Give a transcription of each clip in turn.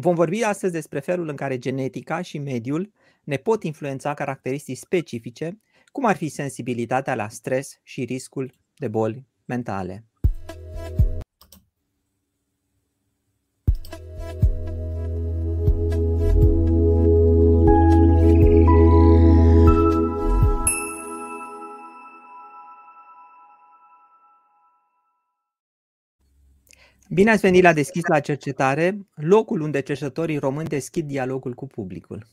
Vom vorbi astăzi despre felul în care genetica și mediul ne pot influența caracteristici specifice, cum ar fi sensibilitatea la stres și riscul de boli mentale. Bine ați venit la Deschis la Cercetare, locul unde cercetătorii români deschid dialogul cu publicul.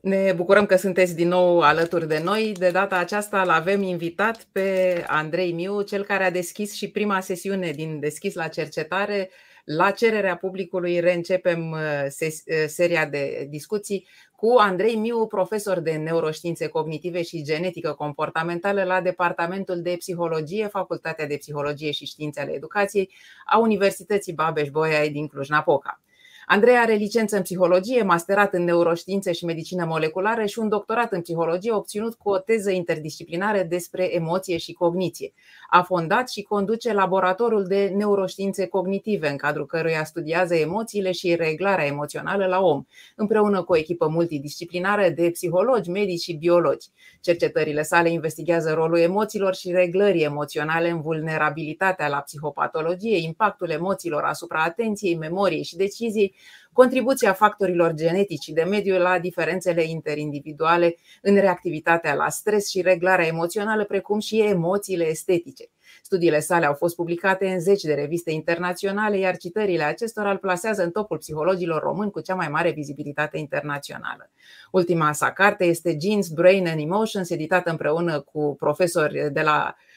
Ne bucurăm că sunteți din nou alături de noi. De data aceasta îl avem invitat pe Andrei Miu, cel care a deschis și prima sesiune din Deschis la Cercetare. La cererea publicului reîncepem uh, uh, seria de discuții cu Andrei Miu, profesor de neuroștiințe cognitive și genetică comportamentală la Departamentul de Psihologie, Facultatea de Psihologie și Științe ale Educației a Universității Babeș-Bolyai din Cluj-Napoca. Andrei are licență în psihologie, masterat în neuroștiințe și medicină moleculară și un doctorat în psihologie obținut cu o teză interdisciplinară despre emoție și cogniție. A fondat și conduce laboratorul de neuroștiințe cognitive, în cadrul căruia studiază emoțiile și reglarea emoțională la om, împreună cu o echipă multidisciplinară de psihologi, medici și biologi. Cercetările sale investigează rolul emoțiilor și reglării emoționale în vulnerabilitatea la psihopatologie, impactul emoțiilor asupra atenției, memoriei și deciziei, contribuția factorilor genetici de mediu la diferențele interindividuale în reactivitatea la stres și reglarea emoțională, precum și emoțiile estetice. Studiile sale au fost publicate în zeci de reviste internaționale, iar citările acestora îl plasează în topul psihologilor români cu cea mai mare vizibilitate internațională. Ultima sa carte este Genes, Brain and Emotions, editată împreună cu profesori de la uh,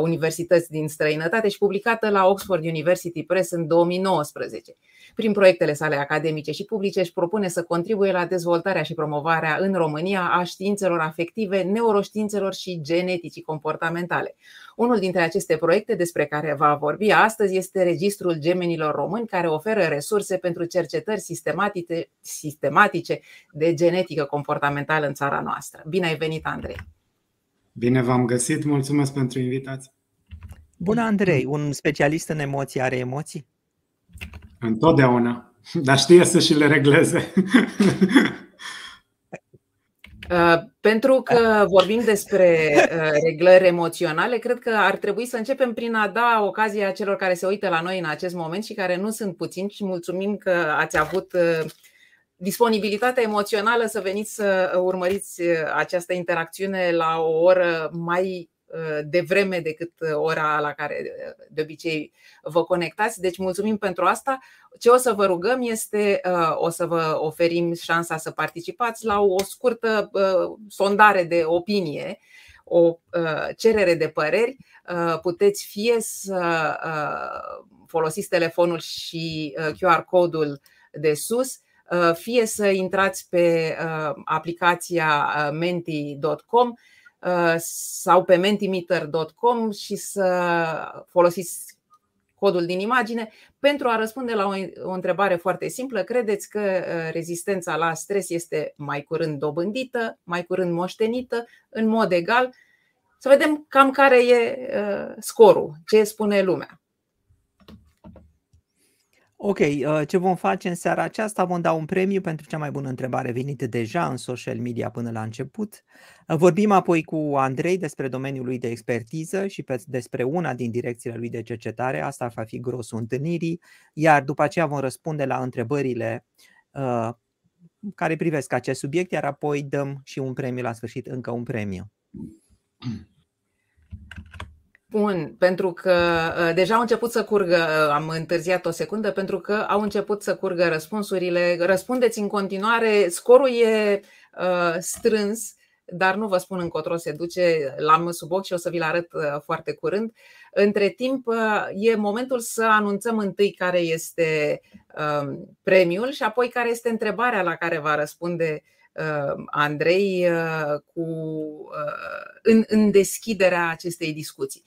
universități din străinătate și publicată la Oxford University Press în 2019. Prin proiectele sale academice și publice își propune să contribuie la dezvoltarea și promovarea în România a științelor afective, neuroștiințelor și geneticii comportamentale. Unul dintre aceste proiecte despre care va vorbi astăzi este Registrul Gemenilor Români, care oferă resurse pentru cercetări sistematice, sistematice de genetică comportamentală în țara noastră. Bine ai venit, Andrei! Bine v-am găsit, mulțumesc pentru invitație. Bună, Andrei! Un specialist în emoții are emoții? Întotdeauna. Dar știe să și le regleze. Uh, pentru că vorbim despre uh, reglări emoționale, cred că ar trebui să începem prin a da ocazia celor care se uită la noi în acest moment și care nu sunt puțini și mulțumim că ați avut uh, disponibilitatea emoțională să veniți să urmăriți această interacțiune la o oră mai Uh, devreme decât uh, ora la care uh, de obicei vă conectați. Deci mulțumim pentru asta. Ce o să vă rugăm este o să vă oferim șansa să participați la o scurtă sondare de opinie, o cerere de păreri. Puteți fie să folosiți telefonul și QR codul de sus, fie să intrați pe aplicația menti.com Uh, sau pe mentimeter.com și să folosiți codul din imagine pentru a răspunde la o întrebare foarte simplă. Credeți că uh, rezistența la stres este mai curând dobândită, mai curând moștenită, în mod egal? Să vedem cam care e uh, scorul, ce spune lumea. Ok, uh, ce vom face în seara aceasta? Vom da un premiu pentru cea mai bună întrebare venită deja în social media până la început. Uh, vorbim apoi cu Andrei despre domeniul lui de expertiză și despre una din direcțiile lui de cercetare. Asta va fi grosul întâlnirii, iar după aceea vom răspunde la întrebările uh, care privesc acest subiect, iar apoi dăm și un premiu la sfârșit, încă un premiu. Bun, pentru că uh, deja au început să curgă, uh, am întârziat o secundă, pentru că au început să curgă răspunsurile. Răspundeți în continuare, scorul e uh, strâns, dar nu vă spun încotro se duce, l-am sub ochi și o să vi-l arăt uh, foarte curând. Între timp, uh, e momentul să anunțăm întâi care este uh, premiul și apoi care este întrebarea la care va răspunde uh, Uh, Andrei uh, cu, uh, în, în deschiderea acestei discuții.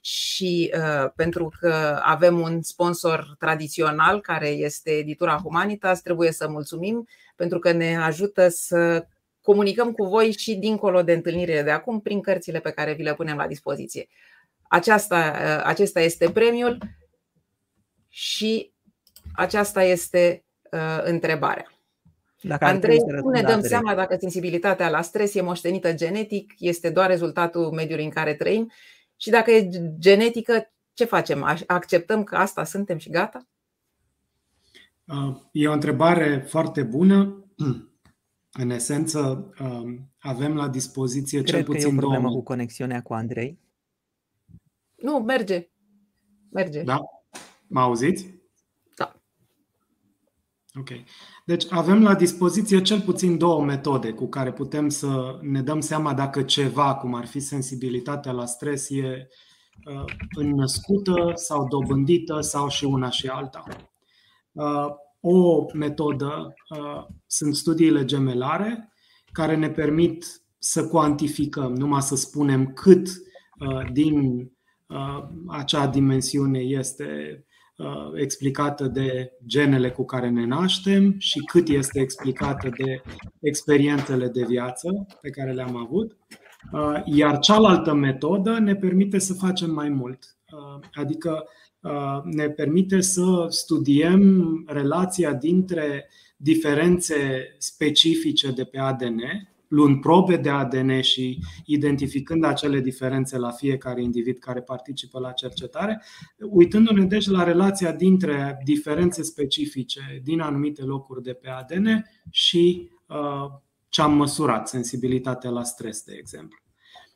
Și uh, pentru că avem un sponsor tradițional care este editura Humanitas, trebuie să mulțumim pentru că ne ajută să comunicăm cu voi și dincolo de întâlnirile de acum prin cărțile pe care vi le punem la dispoziție. Aceasta, acesta este premiul și Aceasta este uh, întrebarea. Dacă Andrei, cum ne dăm seama dacă sensibilitatea la stres e moștenită genetic, este doar rezultatul mediului în care trăim și dacă e genetică, ce facem? Acceptăm că asta suntem și gata? Uh, e o întrebare foarte bună. În esență, um, avem la dispoziție Cred cel puțin că e o problemă două... cu conexiunea cu Andrei. Nu, merge. Merge. Da? Mă auziți? Da. Ok. Deci avem la dispoziție cel puțin două metode cu care putem să ne dăm seama dacă ceva, cum ar fi sensibilitatea la stres, e uh, înnăscută sau dobândită sau și una și alta. Uh, o metodă uh, sunt studiile gemelare, care ne permit să cuantificăm, numai să spunem cât din acea dimensiune este explicată de genele cu care ne naștem și cât este explicată de experiențele de viață pe care le-am avut. Iar cealaltă metodă ne permite să facem mai mult. Adică Uh, ne permite să studiem relația dintre diferențe specifice de pe ADN, luând probe de ADN și identificând acele diferențe la fiecare individ care participă la cercetare, uitându-ne deci la relația dintre diferențe specifice din anumite locuri de pe ADN și uh, ce am măsurat, sensibilitatea la stres, de exemplu.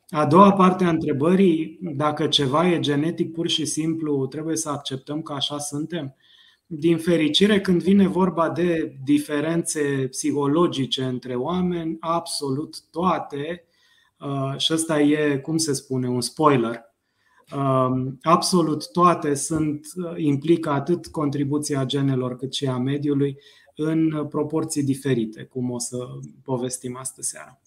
A doua parte a întrebării, dacă ceva e genetic pur și simplu, trebuie să acceptăm că așa suntem? Din fericire, când vine vorba de diferențe psihologice între oameni, absolut toate, uh, și ăsta e, cum se spune, un spoiler, um, absolut toate sunt uh, implică atât contribuția genelor cât și a mediului în proporții diferite, cum o să povestim astă seara.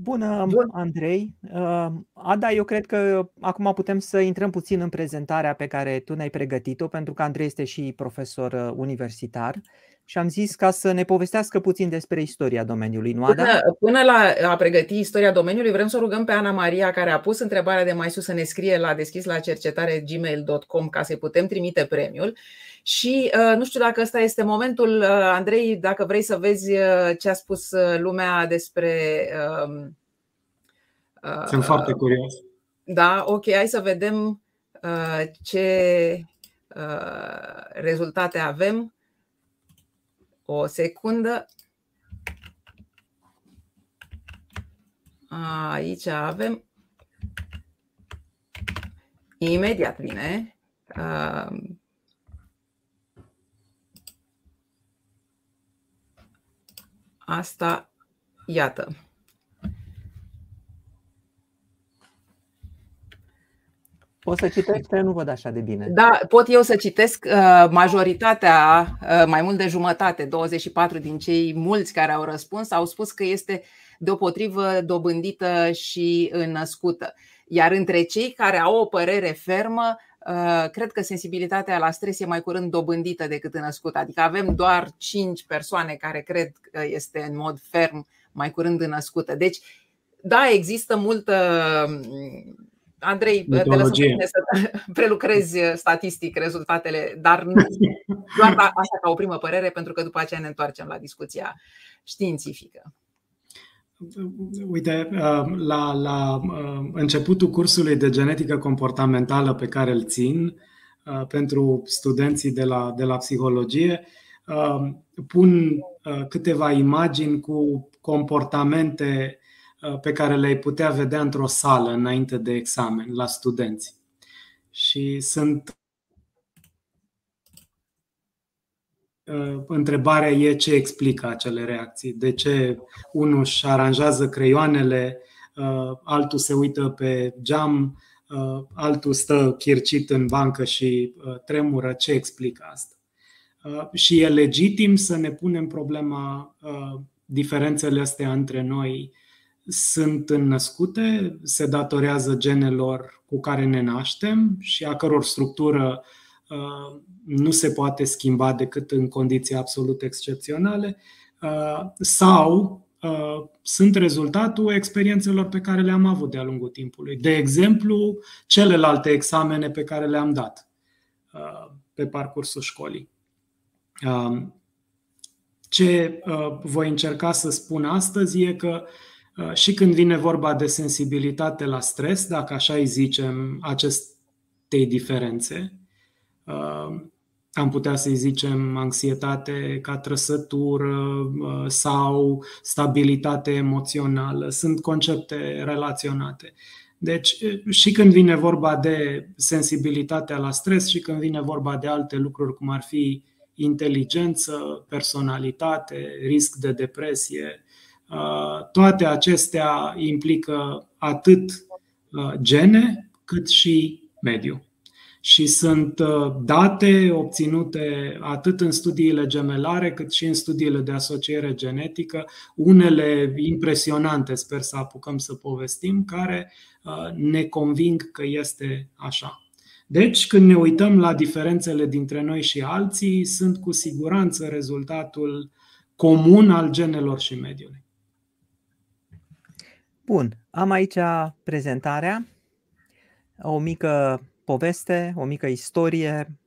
Bună, Bun. Andrei. Uh, Ada, eu cred că acum putem să intrăm puțin în prezentarea pe care tu ne-ai pregătit-o, pentru că Andrei este și profesor uh, universitar și am zis ca să ne povestească puțin despre istoria domeniului, nu Ada? Până, până la a pregăti istoria domeniului, vrem să o rugăm pe Ana Maria, care a pus întrebarea de mai sus să ne scrie la deschis la cercetare gmail.com ca să-i putem trimite premiul. Și uh, nu știu dacă ăsta este momentul, uh, Andrei, dacă vrei să vezi uh, ce a spus lumea despre. Um, Sunt foarte curios. Da, ok, hai să vedem ce rezultate avem. O secundă. Aici avem. Imediat vine. Asta, iată. Poți să citești, nu văd așa de bine. Da, pot eu să citesc. Uh, majoritatea, uh, mai mult de jumătate, 24 din cei mulți care au răspuns, au spus că este deopotrivă dobândită și născută. Iar între cei care au o părere fermă, Uh, cred că sensibilitatea la stres e mai curând dobândită decât născută. Adică avem doar 5 persoane care cred că este în mod ferm mai curând născută. Deci, da, există multă. Andrei, te lăsăm să prelucrezi statistic rezultatele, dar nu, doar asta ca o primă părere, pentru că după aceea ne întoarcem la discuția științifică. Uite, uh, la, la uh, începutul cursului de genetică comportamentală pe care îl țin uh, pentru studenții de la, de la psihologie, pun câteva imagini cu comportamente pe care le-ai putea vedea într-o sală înainte de examen la studenți. Și sunt Uh, întrebarea e ce explică acele reacții. De ce unul își aranjează creioanele, uh, altul se uită pe geam, uh, altul stă chircit în bancă și tremură. Ce explică asta? Și e legitim să ne punem problema diferențele astea între noi sunt înnăscute, se datorează genelor cu care ne naștem și a căror structură nu se poate schimba decât în condiții absolut excepționale uh, sau uh, sunt rezultatul experiențelor pe care le-am avut de-a lungul timpului. De exemplu, celelalte examene pe care le-am dat. Uh, pe parcursul școlii. Um, ce uh, voi încerca să spun astăzi e că uh, și când vine vorba de sensibilitate la stres, dacă așa îi zicem acestei diferențe, uh, am putea să-i zicem anxietate ca trăsătură sau stabilitate emoțională. Sunt concepte relaționate. Deci, și când vine vorba de sensibilitatea la stres și când vine vorba de alte lucruri, cum ar fi inteligență, personalitate, risc de depresie, toate acestea implică atât gene cât și mediu și sunt uh, date obținute atât în studiile gemelare cât și în studiile de asociere genetică, unele impresionante, sper să apucăm să povestim, care uh, ne conving că este așa. Deci, când ne uităm la diferențele dintre noi și alții, sunt cu siguranță rezultatul comun al genelor și mediului. Bun, am aici prezentarea, o mică poveste, o mică istorie.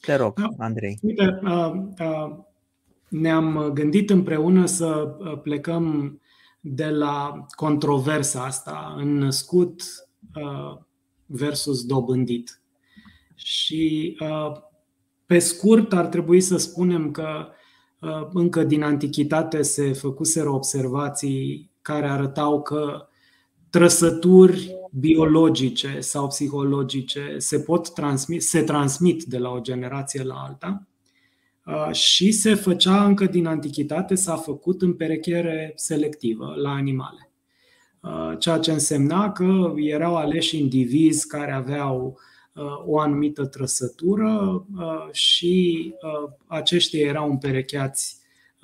Te rog, da. Andrei. Uite, ne-am gândit împreună să plecăm de la controversa asta, în născut versus dobândit. Și pe scurt ar trebui să spunem că încă din antichitate se făcuseră observații care arătau că trăsături biologice sau psihologice se pot transmit, se transmit de la o generație la alta uh, și se făcea încă din antichitate, s-a făcut în perechere selectivă la animale. Uh, ceea ce însemna că erau aleși indivizi care aveau uh, o anumită trăsătură și aceștia erau împerecheați Uh,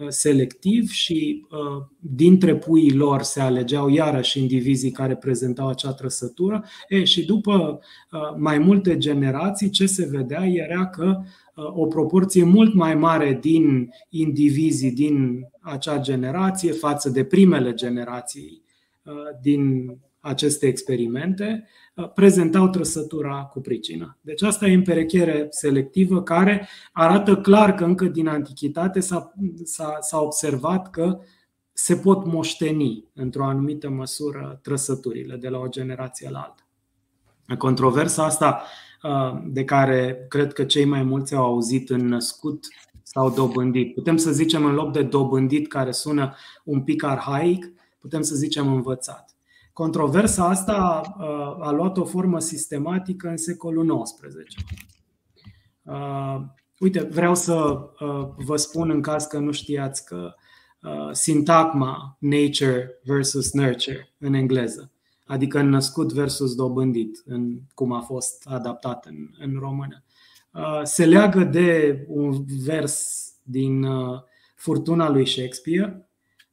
selectiv și uh, dintre puii lor se alegeau iarăși indivizii care prezentau acea trăsătură. E, și după uh, mai multe generații, ce se vedea era că o proporție mult mai mare din indivizii din acea generație față de primele generații din aceste experimente uh, prezentau trăsătura cu pricină. Deci asta e împerechere selectivă care arată clar că încă din antichitate s-a, s-a, s-a observat că se pot moșteni într-o anumită măsură trăsăturile de la o generație la alta. Controversa asta uh, de care cred că cei mai mulți au auzit în născut sau dobândit. Putem să zicem în loc de dobândit care sună un pic arhaic, putem să zicem învățat. Controversa asta uh, a luat o formă sistematică în secolul XIX. Uh, uite, vreau să uh, vă spun în caz că nu știați că sintagma nature versus nurture în engleză, adică născut versus dobândit, în cum a fost adaptat în, în română, se leagă de un vers din Furtuna lui Shakespeare,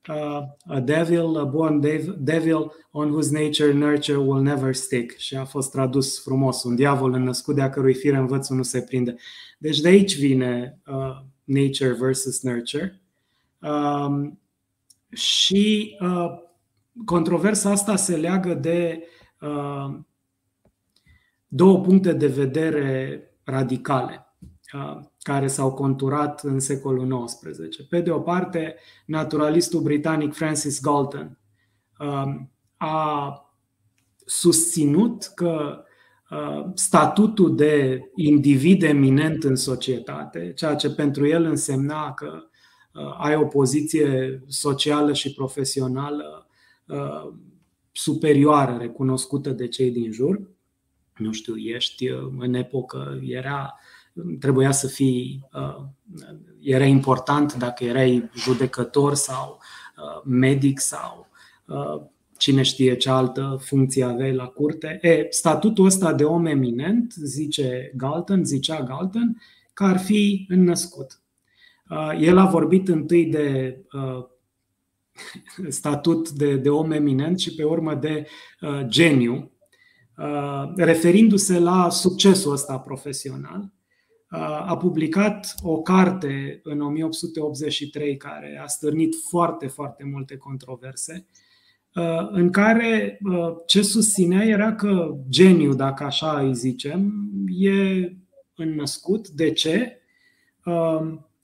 uh, a devil, a born devil on whose nature nurture will never stick. Și a fost tradus frumos, un diavol născut de a cărui fire învățul nu se prinde. Deci de aici vine uh, nature versus nurture. Um, și uh, controversa asta se leagă de uh, două puncte de vedere radicale. Uh, care s-au conturat în secolul XIX. Pe de o parte, naturalistul britanic Francis Galton um, a susținut că uh, statutul de individ eminent în societate, ceea ce pentru el însemna că uh, ai o poziție socială și profesională superioară, recunoscută de cei din jur. Nu știu, ești în epocă, era trebuia să fii, uh, era important dacă erai judecător sau uh, medic sau uh, cine știe ce altă funcție aveai la curte. E, statutul ăsta de om eminent, zice Galton, zicea Galton, că ar fi înnăscut. El a vorbit întâi de statut de, de om eminent și pe urmă de geniu, referindu-se la succesul ăsta profesional a publicat o carte în 1883 care a stârnit foarte, foarte multe controverse, în care ce susținea era că geniu, dacă așa îi zicem, e înnăscut. De ce?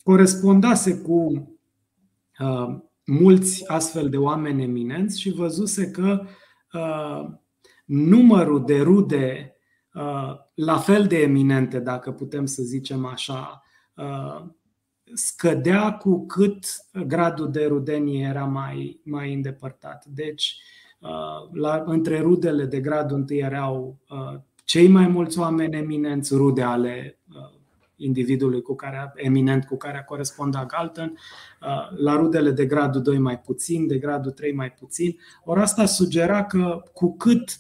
Corespondase cu mulți astfel de oameni eminenți și văzuse că numărul de rude la fel de eminente, dacă putem să zicem așa, scădea cu cât gradul de rudenie era mai, mai îndepărtat. Deci, la, între rudele de gradul întâi erau cei mai mulți oameni eminenți, rude ale individului cu care, eminent cu care a corespondat Galton, la rudele de gradul 2 mai puțin, de gradul 3 mai puțin. Ori asta sugera că cu cât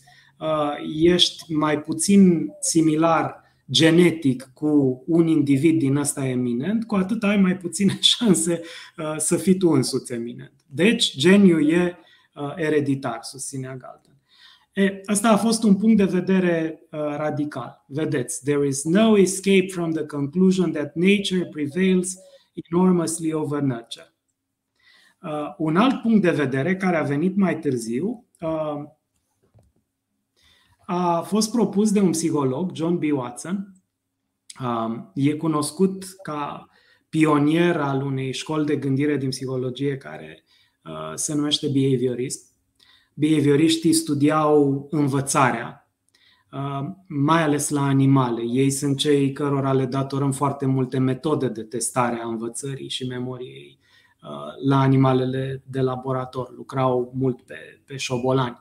ești mai puțin similar genetic cu un individ din ăsta eminent, cu atât ai mai puține șanse să fii tu însuți eminent. Deci, geniul e ereditar, susținea Galton. E, asta a fost un punct de vedere uh, radical. Vedeți, there is no escape from the conclusion that nature prevails enormously over nurture. Uh, un alt punct de vedere care a venit mai târziu uh, a fost propus de un psiholog, John B. Watson. Uh, e cunoscut ca pionier al unei școli de gândire din psihologie care uh, se numește behaviorism behavioriștii studiau învățarea, uh, mai ales la animale. Ei sunt cei cărora le datorăm foarte multe metode de testare a învățării și memoriei uh, la animalele de laborator. Lucrau mult pe, pe șobolani.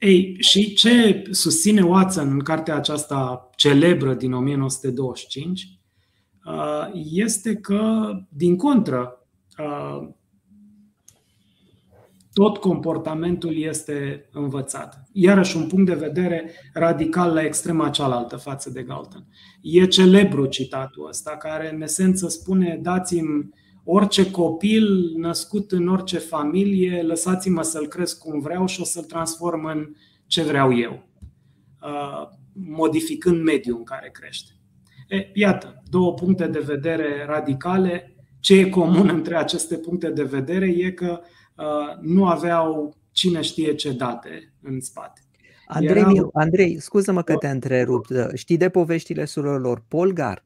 Uh, ei, și ce susține Watson în cartea aceasta celebră din 1925 este că, din contră, tot comportamentul este învățat. Iarăși un punct de vedere radical la extrema cealaltă față de Galton. E celebru citatul ăsta care în esență spune dați-mi orice copil născut în orice familie, lăsați-mă să-l cresc cum vreau și o să-l transform în ce vreau eu, uh, modificând mediul în care crește. E, iată, două puncte de vedere radicale. Ce e comun între aceste puncte de vedere e că Uh, nu aveau cine știe ce date în spate. Andrei, Erau... Andrei scuză-mă că te întrerup. Știi de poveștile surorilor Polgar?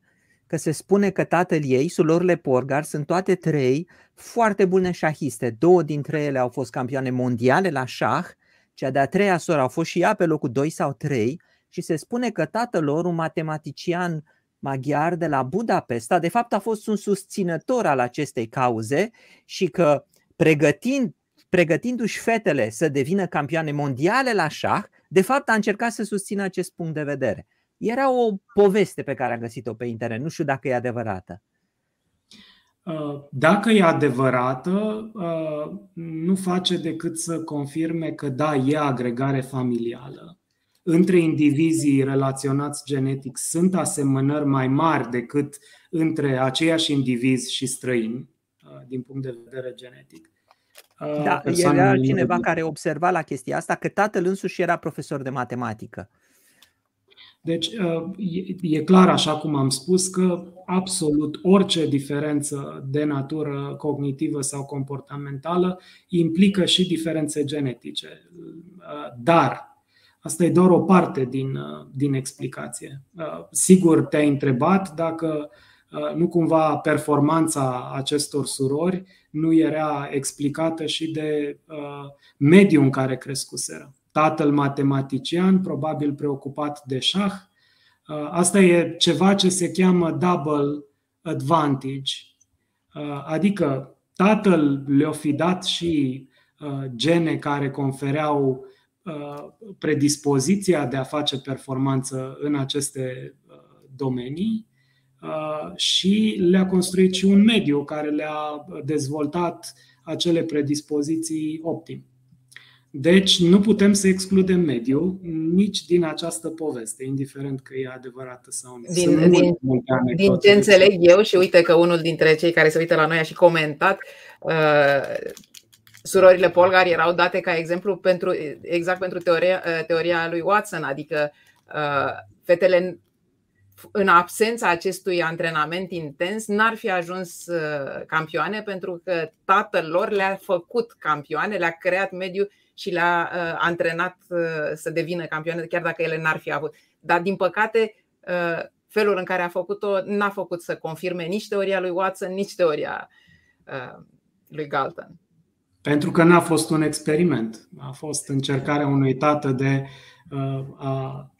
Că se spune că tatăl ei, surorile Polgar, sunt toate trei foarte bune șahiste. Două dintre ele au fost campioane mondiale la șah, cea de-a treia soră au fost și ea pe locul 2 sau 3 și se spune că tatăl lor, un matematician maghiar de la Budapesta, de fapt a fost un susținător al acestei cauze și că pregătind, pregătindu-și fetele să devină campioane mondiale la șah, de fapt a încercat să susțină acest punct de vedere. Era o poveste pe care am găsit-o pe internet, nu știu dacă e adevărată. Uh, dacă e adevărată, uh, nu face decât să confirme că da, e agregare familială. Între indivizii relaționați genetic sunt asemănări mai mari decât între aceiași indivizi și străini, uh, din punct de vedere genetic. Da, era cineva care observa la chestia asta că tatăl însuși era profesor de matematică. Deci e clar, așa cum am spus, că absolut orice diferență de natură cognitivă sau comportamentală implică și diferențe genetice. Dar asta e doar o parte din, din explicație. Sigur, te-ai întrebat dacă nu cumva performanța acestor surori nu era explicată și de uh, mediul în care crescuseră. Tatăl matematician, probabil preocupat de șah. Uh, asta e ceva ce se cheamă double advantage, uh, adică tatăl le-a fi dat și uh, gene care confereau uh, predispoziția de a face performanță în aceste uh, domenii Uh, și le-a construit și un mediu care le-a dezvoltat acele predispoziții optim. Deci nu putem să excludem mediul nici din această poveste, indiferent că e adevărată sau nu. Din, din, din ce înțeleg eu și uite că unul dintre cei care se uită la noi a și comentat, uh, surorile Polgar erau date ca exemplu pentru, exact pentru teoria, uh, teoria lui Watson, adică uh, fetele în absența acestui antrenament intens, n-ar fi ajuns uh, campioane pentru că tatăl lor le-a făcut campioane, le-a creat mediu și le-a uh, antrenat uh, să devină campioane, chiar dacă ele n-ar fi avut. Dar, din păcate, felul în care a făcut-o n-a făcut să confirme nici teoria lui Watson, nici teoria lui Galton. Pentru că n-a fost un experiment. A fost încercarea unui tată de a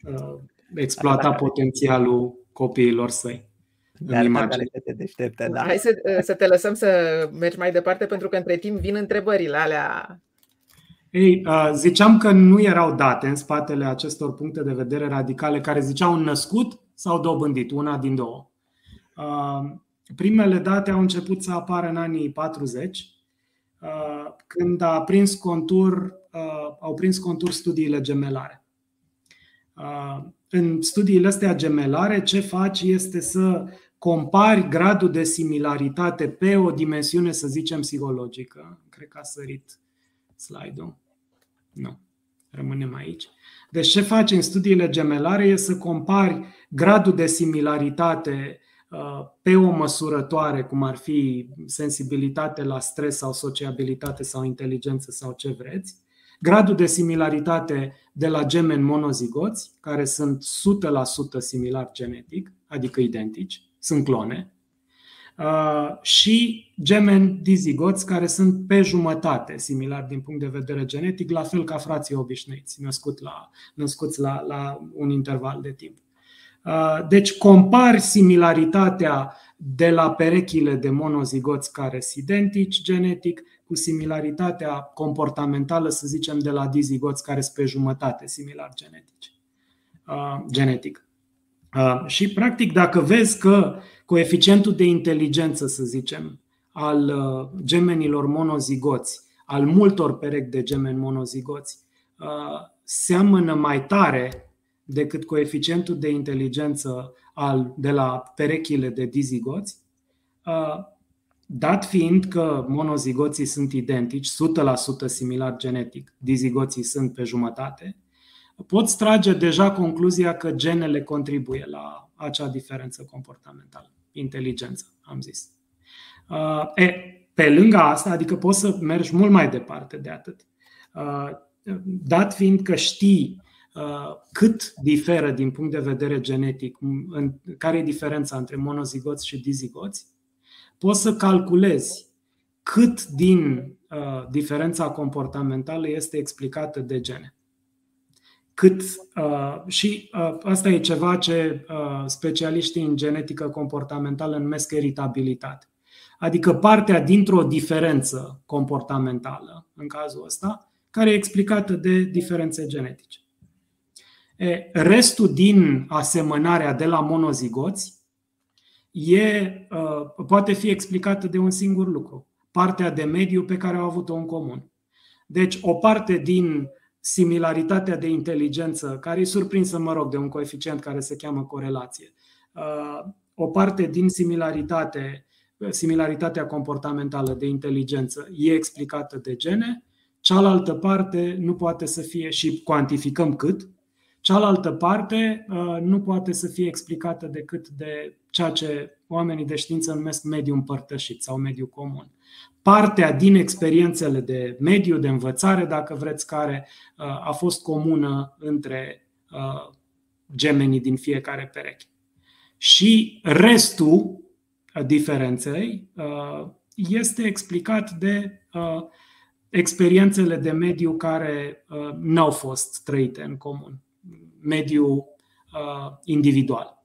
exploata potențialul copiilor săi. Dar imagine. te deștepte, da. Hai să, să te lăsăm să mergi mai departe, pentru că între timp vin întrebările alea. Ei, ziceam că nu erau date în spatele acestor puncte de vedere radicale care ziceau născut sau dobândit, una din două. Primele date au început să apară în anii 40, când a prins contur, au prins contur studiile gemelare. În studiile astea gemelare, ce faci este să compari gradul de similaritate pe o dimensiune, să zicem, psihologică. Cred că a sărit slide-ul. Nu. Rămânem aici. Deci ce faci în studiile gemelare e să compari gradul de similaritate uh, pe o măsurătoare, cum ar fi sensibilitate la stres sau sociabilitate sau inteligență sau ce vreți, gradul de similaritate de la gemeni monozigoți, care sunt 100% similar genetic, adică identici, sunt clone, uh, și gemeni dizigoți care sunt pe jumătate similar din punct de vedere genetic, la fel ca frații obișnuiți, născut la, născuți la, la un interval de timp. Uh, deci compari similaritatea de la perechile de monozigoți care sunt identici genetic cu similaritatea comportamentală, să zicem, de la dizigoți care sunt pe jumătate similar genetici, uh, genetic. Uh, și, practic, dacă vezi că coeficientul de inteligență, să zicem, al uh, gemenilor monozigoți, al multor perechi de gemeni monozigoți, uh, seamănă mai tare decât coeficientul de inteligență al, de la perechile de dizigoți, dat fiind că monozigoții sunt identici, 100% similar genetic, dizigoții sunt pe jumătate, poți trage deja concluzia că genele contribuie la acea diferență comportamentală, inteligență, am zis. Uh, e, pe lângă asta, adică poți să mergi mult mai departe de atât. Uh, dat fiind că știi uh, cât diferă din punct de vedere genetic, care e diferența între monozigoți și dizigoți, poți să calculezi cât din diferența comportamentală este explicată de gene cât uh, și uh, asta e ceva ce uh, specialiștii în genetică comportamentală numesc eritabilitate. Adică partea dintr-o diferență comportamentală, în cazul ăsta, care e explicată de diferențe genetice. E, restul din asemănarea de la monozigoți e, uh, poate fi explicată de un singur lucru, partea de mediu pe care au avut-o în comun. Deci, o parte din similaritatea de inteligență, care e surprinsă, mă rog, de un coeficient care se cheamă corelație. Uh, o parte din similaritate, similaritatea comportamentală de inteligență e explicată de gene, cealaltă parte nu poate să fie, și cuantificăm cât, cealaltă parte uh, nu poate să fie explicată decât de ceea ce oamenii de știință numesc mediu împărtășit sau mediu comun partea din experiențele de mediu, de învățare, dacă vreți, care uh, a fost comună între uh, gemenii din fiecare pereche. Și restul diferenței uh, este explicat de experiențele de mediu care n-au fost trăite în comun, mediu individual.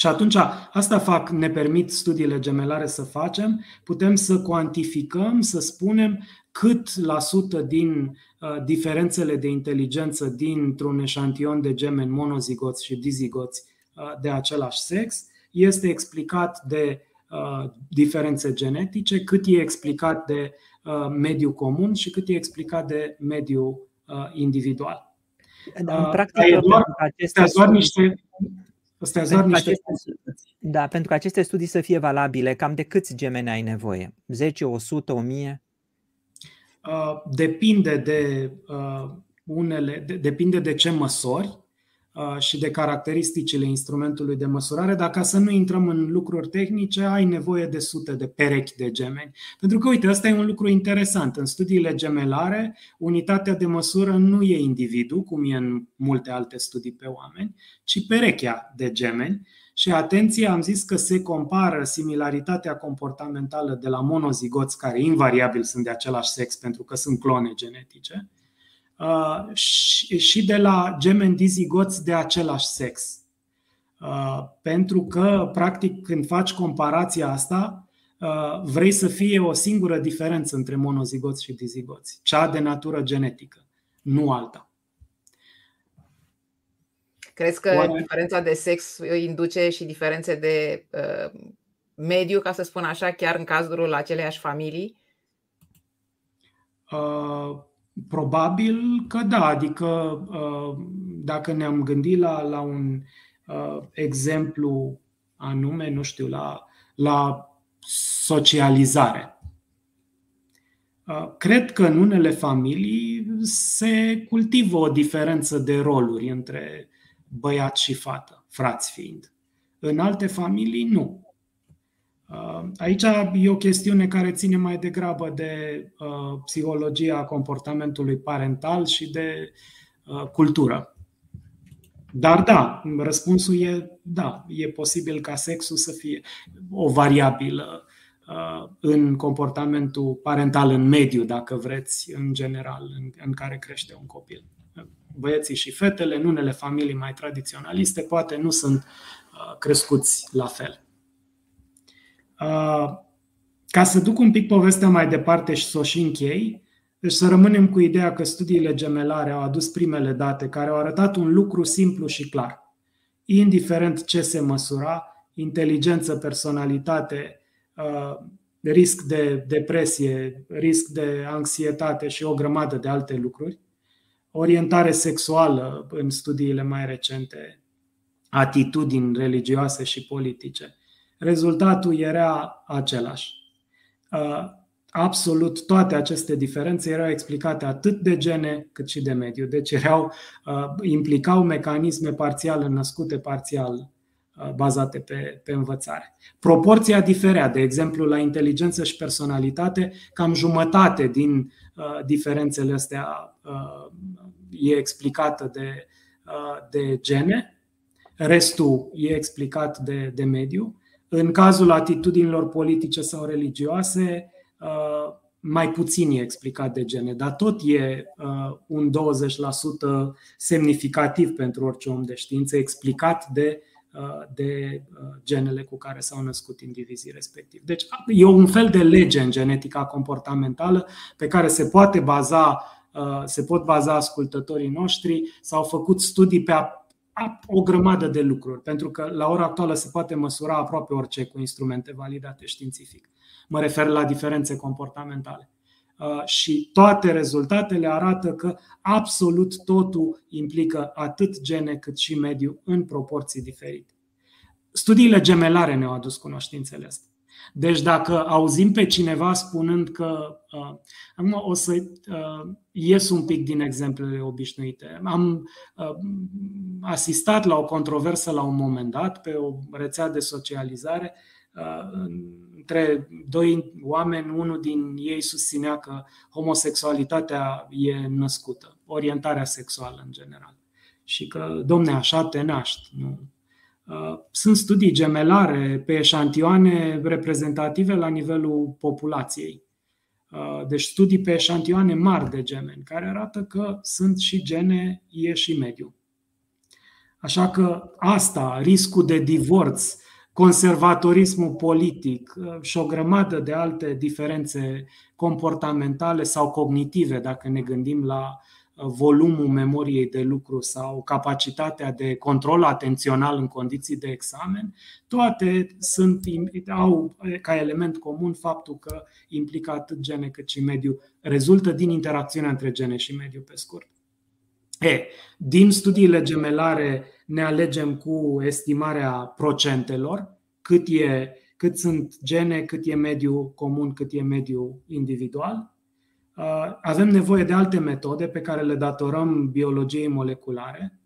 Și atunci asta fac, ne permit studiile gemelare să facem, putem să cuantificăm, să spunem cât la sută din uh, diferențele de inteligență dintr-un eșantion de gemeni monozigoți și dizigoți uh, de același sex este explicat de uh, diferențe genetice, cât e explicat de uh, mediu comun și cât e explicat de mediu uh, individual. Dar, în uh, practică, uh, doar, doar niște Astea doar niște aceste, Da, pentru că aceste studii să fie valabile, cam de câți gemeni ai nevoie? 10, 100, 1000? Uh, depinde de uh, unele, de, depinde de ce măsori. Uh, și de caracteristicile instrumentului de măsurare, dar ca să nu intrăm în lucruri tehnice, ai nevoie de sute de perechi de gemeni. Pentru că, uite, ăsta e un lucru interesant. În studiile gemelare, unitatea de măsură nu e individul, cum e în multe alte studii pe oameni, ci perechea de gemeni. Și atenție, am zis că se compară similaritatea comportamentală de la monozigoți, care invariabil sunt de același sex pentru că sunt clone genetice, Uh, și de la gemeni dizigoți de același sex. Uh, pentru că, practic, când faci comparația asta, uh, vrei să fie o singură diferență între monozigoți și dizigoți, cea de natură genetică, nu alta. Crezi că Oare... diferența de sex induce și diferențe de uh, mediu, ca să spun așa, chiar în cazul aceleiași familii? Uh, Probabil că da, adică uh, dacă ne-am gândit la, la un uh, exemplu anume, nu știu, la, la socializare. Uh, cred că în unele familii se cultivă o diferență de roluri între băiat și fată, frați fiind. În alte familii nu. Uh, aici e o chestiune care ține mai degrabă de uh, psihologia comportamentului parental și de uh, cultură. Dar da, răspunsul e da, e posibil ca sexul să fie o variabilă în comportamentul parental, în mediu, dacă vreți, în general, în, în care crește un copil. Băieții și fetele, în unele familii mai tradiționaliste, poate nu sunt crescuți la fel. Ca să duc un pic povestea mai departe și să o și închei, deci să rămânem cu ideea că studiile gemelare au adus primele date care au arătat un lucru simplu și clar. Indiferent ce se măsura, inteligență, personalitate, risc de depresie, risc de anxietate și o grămadă de alte lucruri, orientare sexuală în studiile mai recente, atitudini religioase și politice, rezultatul era același. Uh, absolut toate aceste diferențe erau explicate atât de gene cât și de mediu. Deci erau, uh, implicau mecanisme parțial născute, parțial uh, bazate pe, pe învățare. Proporția diferea, de exemplu, la inteligență și personalitate, cam jumătate din uh, diferențele astea uh, e explicată de, uh, de gene, restul e explicat de, de mediu în cazul atitudinilor politice sau religioase, uh, mai puțin e explicat de gene, dar tot e uh, un 20% semnificativ pentru orice om de știință explicat de, uh, de genele cu care s-au născut indivizii respectivi. Deci e un fel de lege în genetica comportamentală pe care se poate baza se pot baza ascultătorii noștri, s-au făcut studii pe o grămadă de lucruri, pentru că la ora actuală se poate măsura aproape orice cu instrumente validate științific. Mă refer la diferențe comportamentale. Uh, și toate rezultatele arată că absolut totul implică atât gene cât și mediu în proporții diferite. Studiile gemelare ne-au adus cunoștințele astea. Deci dacă auzim pe cineva spunând că uh, acum o să uh, ies un pic din exemplele obișnuite. Am uh, asistat la o controversă la un moment dat pe o rețea de socializare uh, între doi oameni, unul din ei susținea că homosexualitatea e născută, orientarea sexuală în general. Și că, domne, așa te naști. Nu? Uh, sunt studii gemelare pe eșantioane reprezentative la nivelul populației. Uh, deci studii pe eșantioane mari de gemeni, care arată că sunt și gene, e și mediu. Așa că asta, riscul de divorț, conservatorismul politic uh, și o grămadă de alte diferențe comportamentale sau cognitive, dacă ne gândim la volumul memoriei de lucru sau capacitatea de control atențional în condiții de examen, toate sunt, au ca element comun faptul că implică atât gene cât și mediu, rezultă din interacțiunea între gene și mediu pe scurt. E, din studiile gemelare ne alegem cu estimarea procentelor, cât, e, cât sunt gene, cât e mediu comun, cât e mediu individual. Uh, avem nevoie de alte metode pe care le datorăm biologiei moleculare.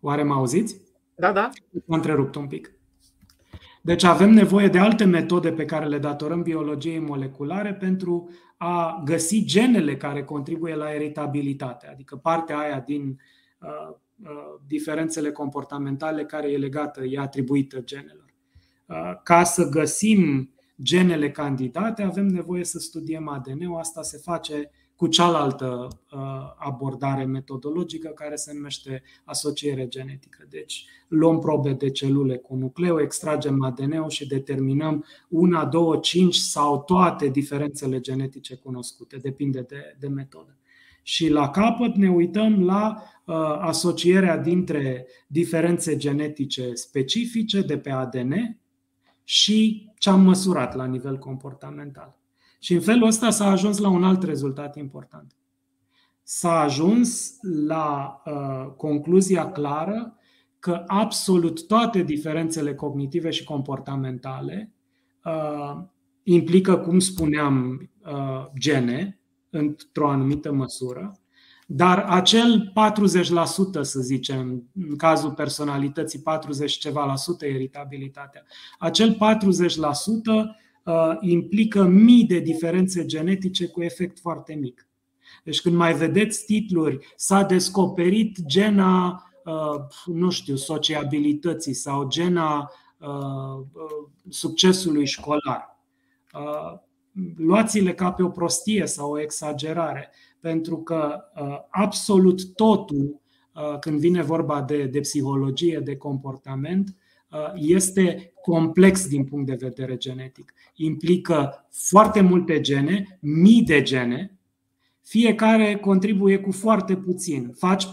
Oare mă auziți? Da, da. M-am întrerupt un pic. Deci avem nevoie de alte metode pe care le datorăm biologiei moleculare pentru a găsi genele care contribuie la eritabilitate, adică partea aia din uh, uh, diferențele comportamentale care e legată, e atribuită genelor. Uh, ca să găsim genele candidate, avem nevoie să studiem ADN-ul. Asta se face cu cealaltă uh, abordare metodologică care se numește asociere genetică. Deci luăm probe de celule cu nucleu, extragem ADN-ul și determinăm una, două, cinci sau toate diferențele genetice cunoscute, depinde de, de metodă. Și la capăt ne uităm la uh, asocierea dintre diferențe genetice specifice de pe ADN și ce am măsurat la nivel comportamental. Și în felul ăsta s-a ajuns la un alt rezultat important. S-a ajuns la uh, concluzia clară că absolut toate diferențele cognitive și comportamentale uh, implică, cum spuneam, uh, gene într-o anumită măsură, dar acel 40%, să zicem, în cazul personalității 40 ceva la sută iritabilitatea, acel 40% Uh, implică mii de diferențe genetice cu efect foarte mic. Deci când mai vedeți titluri, s-a descoperit gena, uh, nu știu, sociabilității sau gena uh, succesului școlar. Luați-le ca pe o prostie sau o exagerare, pentru că absolut totul, când vine vorba de, de psihologie, de comportament, Uh, este complex din punct de vedere genetic. Implică foarte multe gene, mii de gene, fiecare contribuie cu foarte puțin. Faci 40%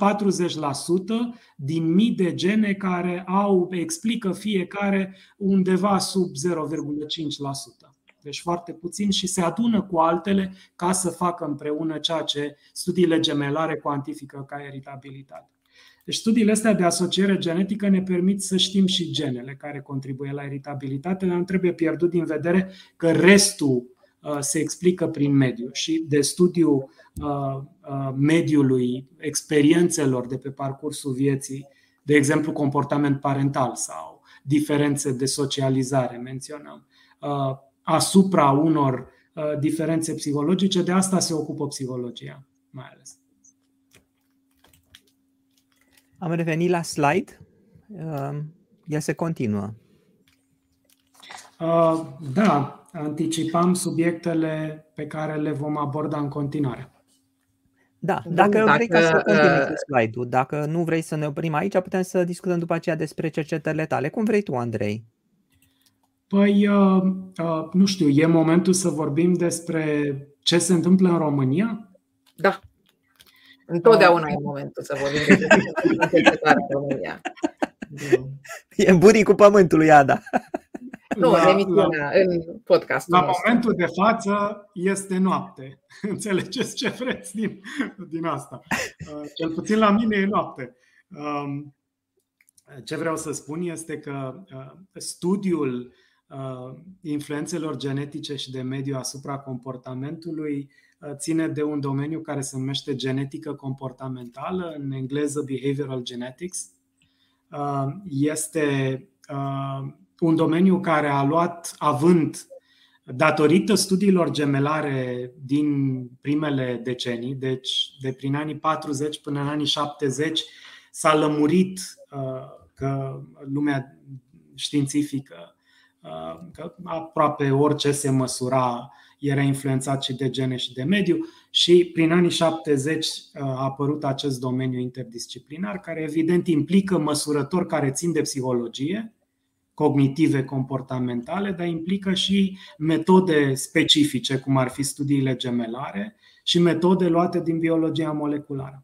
din mii de gene care au, explică fiecare undeva sub 0,5%. Deci foarte puțin și se adună cu altele ca să facă împreună ceea ce studiile gemelare cuantifică ca eritabilitate. Deci studiile astea de asociere genetică ne permit să știm și genele care contribuie la iritabilitate, dar nu trebuie pierdut din vedere că restul uh, se explică prin mediu și de studiu uh, uh, mediului, experiențelor de pe parcursul vieții, de exemplu comportament parental sau diferențe de socializare, menționăm, asupra unor diferențe psihologice, de asta se ocupă psihologia mai ales. Am revenit la slide. Uh, el se continuă. Uh, da, anticipam subiectele pe care le vom aborda în continuare. Da, dacă, dacă vrei ca să continui cu slide-ul, dacă nu vrei să ne oprim aici, putem să discutăm după aceea despre cercetările tale. Cum vrei tu, Andrei? Păi, uh, uh, nu știu, e momentul să vorbim despre ce se întâmplă în România? Da. Întotdeauna e momentul să vorbim despre România. E buricul pământului, Ada. Nu, la, în emisiunea, în podcastul La nostru. momentul de față este noapte. Înțelegeți ce vreți din, din asta. Uh, cel puțin la mine e noapte. Um, ce vreau să spun este că uh, studiul uh, influențelor genetice și de mediu asupra comportamentului ține de un domeniu care se numește genetică comportamentală, în engleză behavioral genetics. Uh, este uh, un domeniu care a luat avânt datorită studiilor gemelare din primele decenii, deci de prin anii 40 până în anii 70, s-a lămurit uh, că lumea științifică, că aproape orice se măsura era influențat și de gene și de mediu și prin anii 70 uh, a apărut acest domeniu interdisciplinar care evident implică măsurători care țin de psihologie, cognitive, comportamentale, dar implică și metode specifice, cum ar fi studiile gemelare și metode luate din biologia moleculară.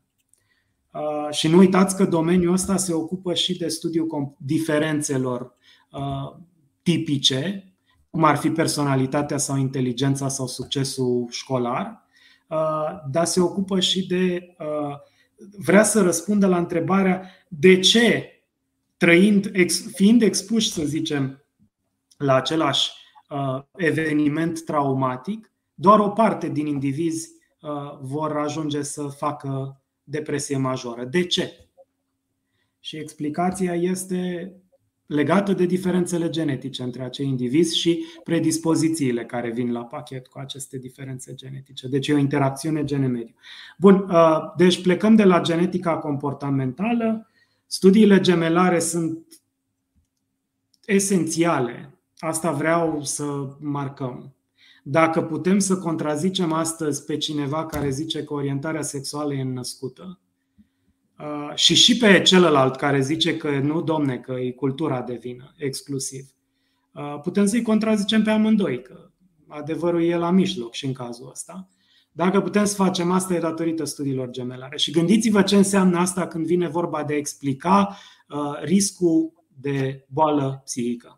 Uh, și nu uitați că domeniul ăsta se ocupă și de studiul diferențelor uh, tipice cum ar fi personalitatea sau inteligența sau succesul școlar, uh, dar se ocupă și de. Uh, vrea să răspundă la întrebarea de ce, trăind, fiind expuși, să zicem, la același uh, eveniment traumatic, doar o parte din indivizi vor ajunge să facă depresie majoră. De ce? Și explicația este legată de diferențele genetice între acei indivizi și predispozițiile care vin la pachet cu aceste diferențe genetice. Deci e o interacțiune gene-mediu. Bun, uh, deci plecăm de la genetica comportamentală. Studiile gemelare sunt esențiale. Asta vreau să marcăm. Dacă putem să contrazicem astăzi pe cineva care zice că orientarea sexuală e născută, Uh, și și pe celălalt care zice că nu, domne, că e cultura de vină exclusiv. Uh, putem să-i contrazicem pe amândoi, că adevărul e la mijloc și în cazul ăsta. Dacă putem să facem asta, e datorită studiilor gemelare. Și gândiți-vă ce înseamnă asta când vine vorba de a explica uh, riscul de boală psihică.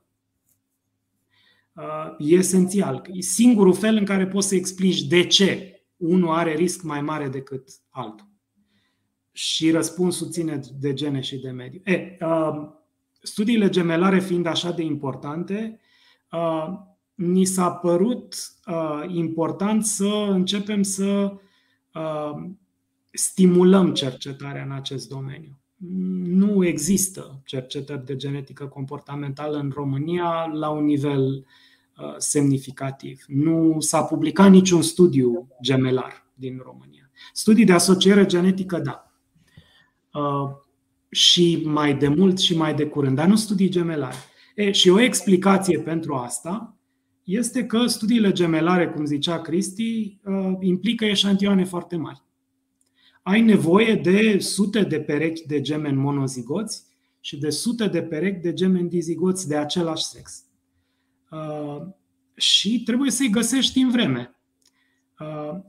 E esențial. E singurul fel în care poți să explici de ce unul are risc mai mare decât altul și răspunsul ține de gene și de mediu. E, uh, studiile gemelare fiind așa de importante, uh, ni s-a părut uh, important să începem să uh, stimulăm cercetarea în acest domeniu. Nu există cercetări de genetică comportamentală în România la un nivel uh, semnificativ. Nu s-a publicat niciun studiu gemelar din România. Studii de asociere genetică, da. Uh, și mai de mult și mai de curând, dar nu studii gemelare. E, și o explicație pentru asta este că studiile gemelare, cum zicea Cristi, uh, implică eșantioane foarte mari. Ai nevoie de sute de perechi de gemeni monozigoți și de sute de perechi de gemeni dizigoți de același sex. Uh, și trebuie să-i găsești în vreme.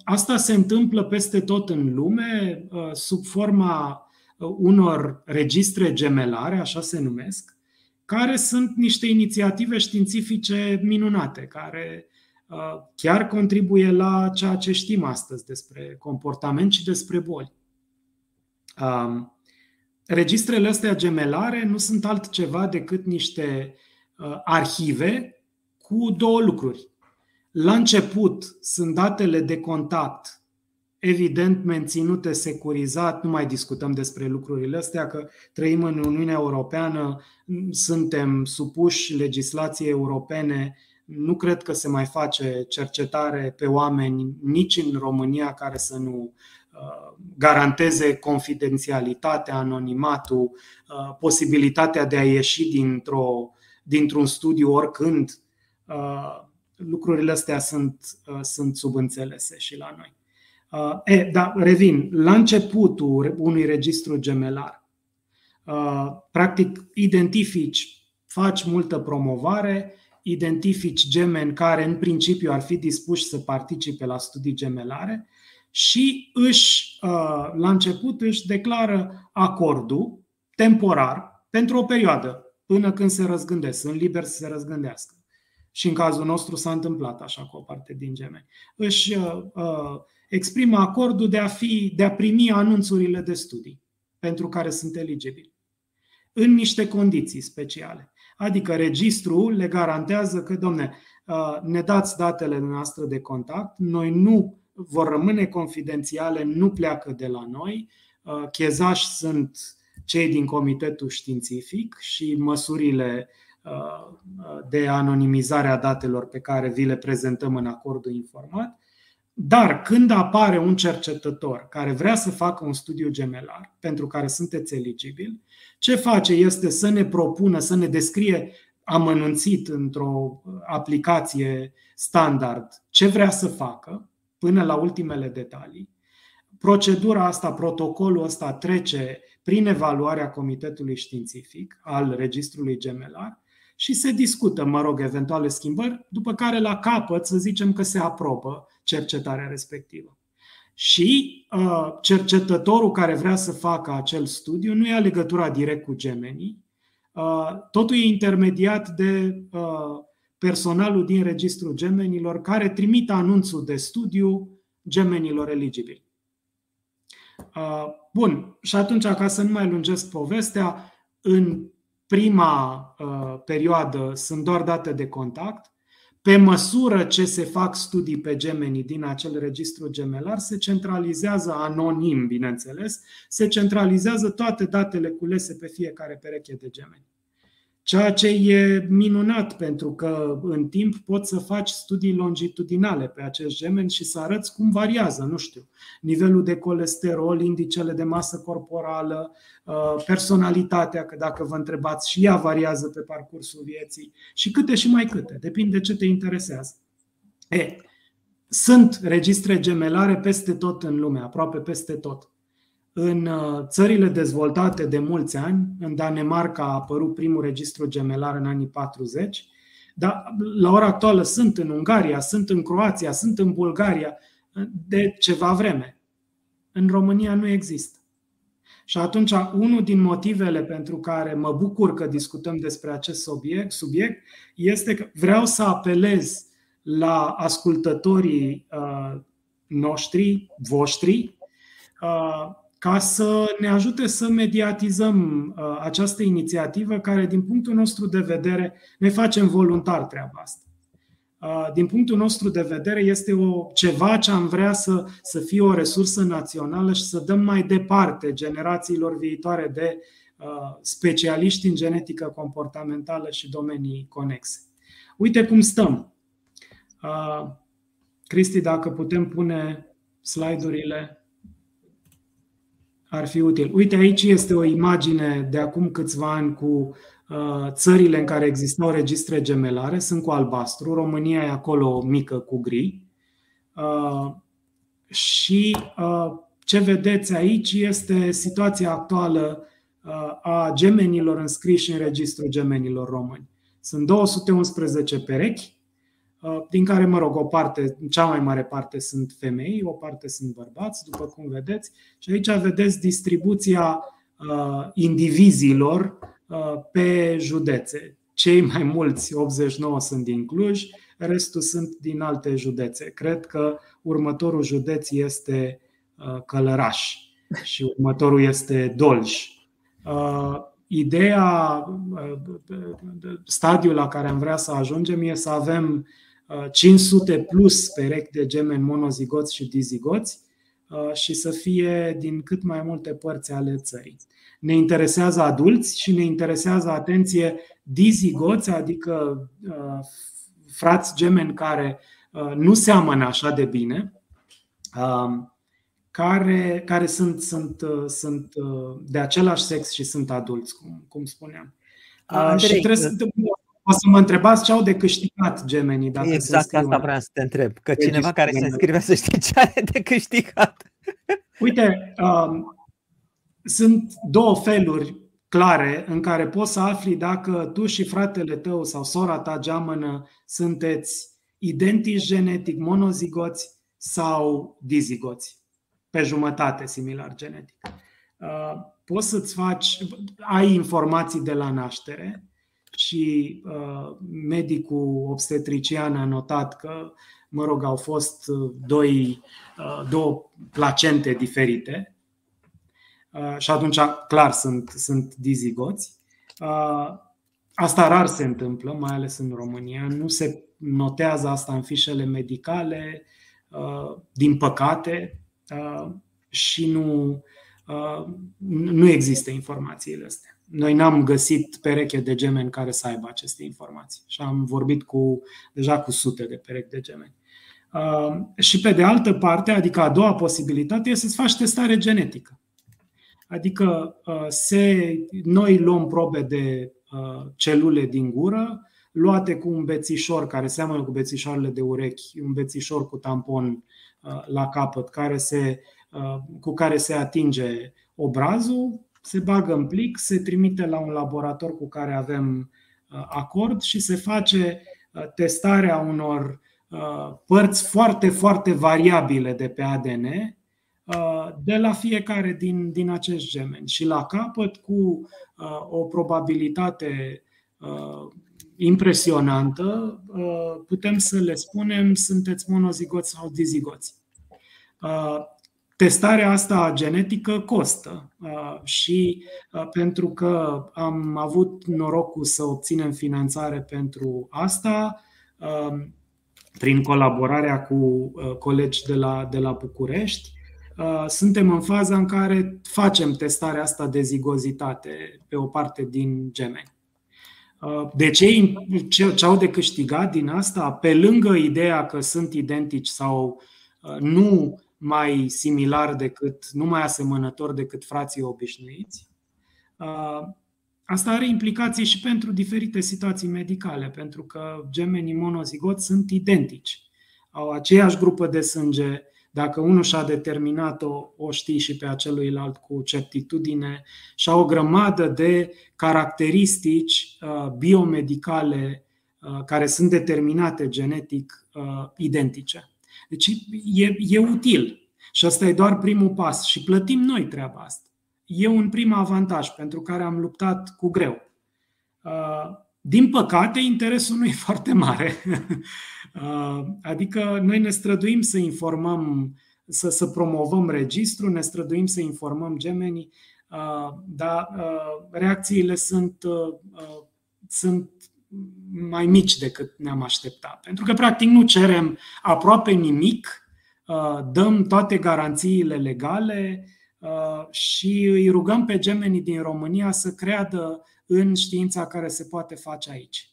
Asta se întâmplă peste tot în lume, sub forma unor registre gemelare, așa se numesc, care sunt niște inițiative științifice minunate, care uh, chiar contribuie la ceea ce știm astăzi despre comportament și despre boli. Um, registrele astea gemelare nu sunt altceva decât niște uh, arhive cu două lucruri. La început sunt datele de contact evident menținute, securizat, nu mai discutăm despre lucrurile astea, că trăim în Uniunea Europeană, suntem supuși legislației europene, nu cred că se mai face cercetare pe oameni nici în România care să nu uh, garanteze confidențialitatea, anonimatul, uh, posibilitatea de a ieși dintr-o, dintr-un studiu oricând. Uh, lucrurile astea sunt, sunt subînțelese și la noi. Uh, e, da, revin. La începutul unui registru gemelar, uh, practic identifici, faci multă promovare, identifici gemeni care în principiu ar fi dispuși să participe la studii gemelare și își, uh, la început își declară acordul temporar pentru o perioadă, până când se răzgândesc, sunt liberi să se răzgândească. Și în cazul nostru s-a întâmplat așa cu o parte din gemeni. Își uh, exprimă acordul de a, fi, de a primi anunțurile de studii pentru care sunt eligibili, în niște condiții speciale. Adică registrul le garantează că, domne, uh, ne dați datele noastre de contact, noi nu vor rămâne confidențiale, nu pleacă de la noi, uh, chezași sunt cei din comitetul științific și măsurile uh, de anonimizare a datelor pe care vi le prezentăm în acordul informat dar când apare un cercetător care vrea să facă un studiu gemelar, pentru care sunteți eligibil, ce face este să ne propună, să ne descrie amănunțit într-o aplicație standard ce vrea să facă, până la ultimele detalii. Procedura asta, protocolul ăsta trece prin evaluarea Comitetului Științific al Registrului Gemelar și se discută, mă rog, eventuale schimbări, după care la capăt să zicem că se aprobă cercetarea respectivă. Și uh, cercetătorul care vrea să facă acel studiu nu ia legătura direct cu gemenii, uh, totul e intermediat de uh, personalul din registrul gemenilor care trimite anunțul de studiu gemenilor eligibili. Uh, bun, și atunci, ca să nu mai lungesc povestea, în prima uh, perioadă sunt doar date de contact, pe măsură ce se fac studii pe gemenii din acel registru gemelar, se centralizează anonim, bineînțeles, se centralizează toate datele culese pe fiecare pereche de gemeni. Ceea ce e minunat pentru că în timp poți să faci studii longitudinale pe acest gemen și să arăți cum variază, nu știu, nivelul de colesterol, indicele de masă corporală, uh, personalitatea, că dacă vă întrebați și ea variază pe parcursul vieții și câte și mai câte, depinde ce te interesează. E, sunt registre gemelare peste tot în lume, aproape peste tot. În uh, țările dezvoltate de mulți ani, în Danemarca a apărut primul registru gemelar în anii 40, dar la ora actuală sunt în Ungaria, sunt în Croația, sunt în Bulgaria de ceva vreme. În România nu există. Și atunci, unul din motivele pentru care mă bucur că discutăm despre acest subiect, subiect este că vreau să apelez la ascultătorii uh, noștri, voștri, uh, ca să ne ajute să mediatizăm uh, această inițiativă care, din punctul nostru de vedere, ne facem voluntar treaba asta. Uh, din punctul nostru de vedere, este o, ceva ce am vrea să, să fie o resursă națională și să dăm mai departe generațiilor viitoare de uh, specialiști în genetică comportamentală și domenii conexe. Uite cum stăm. Cristi, dacă putem pune slide-urile ar fi util. Uite, aici este o imagine de acum câțiva ani cu uh, țările în care existau registre gemelare, sunt cu albastru, România e acolo mică cu gri. Uh, și uh, ce vedeți aici este situația actuală a gemenilor înscriși în registrul gemenilor români. Sunt 211 perechi, Uh, din care, mă rog, o parte, cea mai mare parte sunt femei, o parte sunt bărbați, după cum vedeți. Și aici vedeți distribuția uh, indivizilor uh, pe județe. Cei mai mulți, 89, sunt din Cluj, restul sunt din alte județe. Cred că următorul județ este Călăraș și următorul este Dolj. Ideea, stadiul la care am vrea să ajungem e să avem 500 plus perechi de gemeni monozigoți și dizigoți uh, și să fie din cât mai multe părți ale țării. Ne interesează adulți și ne interesează, atenție, dizigoți, adică uh, frați gemeni care uh, nu seamănă așa de bine, care, care sunt, sunt, sunt de același sex și sunt adulți, cum, cum spuneam. Andrei, și trebuie să, o să mă întrebați ce au de câștigat gemenii. Dacă exact se asta vreau să te întreb. Că cineva care se înscrie să știe ce are de câștigat. Uite, um, sunt două feluri clare în care poți să afli dacă tu și fratele tău sau sora ta geamănă sunteți identici genetic, monozigoți sau dizigoți, pe jumătate similar genetic. Uh, poți să-ți faci, ai informații de la naștere, și uh, medicul obstetrician a notat că, mă rog, au fost uh, doi, uh, două placente diferite uh, și atunci, clar, sunt, sunt dizigoți. Uh, asta rar se întâmplă, mai ales în România. Nu se notează asta în fișele medicale, uh, din păcate, uh, și nu, uh, nu există informațiile astea. Noi n-am găsit pereche de gemeni care să aibă aceste informații și am vorbit cu, deja cu sute de perechi de gemeni. Uh, și pe de altă parte, adică a doua posibilitate, este să faci testare genetică. Adică uh, se, noi luăm probe de uh, celule din gură, luate cu un bețișor care seamănă cu bețișoarele de urechi, un bețișor cu tampon la capăt care se, cu care se atinge obrazul, se bagă în plic, se trimite la un laborator cu care avem uh, acord și se face uh, testarea unor uh, părți foarte, foarte variabile de pe ADN de la fiecare din, din acest gemen și la capăt cu o probabilitate impresionantă putem să le spunem sunteți monozigoți sau dizigoți. Testarea asta genetică costă uh, și uh, pentru că am avut norocul să obținem finanțare pentru asta, um, prin colaborarea cu uh, colegi de la, de la București. Uh, suntem în faza în care facem testarea asta de zigozitate pe o parte din gemeni. De ce, ce au de câștigat din asta, pe lângă ideea că sunt identici sau nu mai similar decât, nu mai asemănător decât frații obișnuiți, Asta are implicații și pentru diferite situații medicale, pentru că gemenii monozigoți sunt identici. Au aceeași grupă de sânge, dacă unul și-a determinat-o, o știi și pe aceluilalt cu certitudine și au o grămadă de caracteristici uh, biomedicale uh, care sunt determinate genetic uh, identice. Deci e, e util. Și asta e doar primul pas. Și plătim noi treaba asta e un prim avantaj pentru care am luptat cu greu. Uh, din păcate, interesul nu e foarte mare. Uh, adică noi ne străduim să informăm, să, să promovăm registru, ne străduim să informăm gemenii, uh, dar reacțiile sunt, sunt mai mici decât ne-am aștepta. Pentru că, practic, nu cerem aproape nimic, dăm toate garanțiile legale, Uh, și îi rugăm pe gemenii din România să creadă în știința care se poate face aici,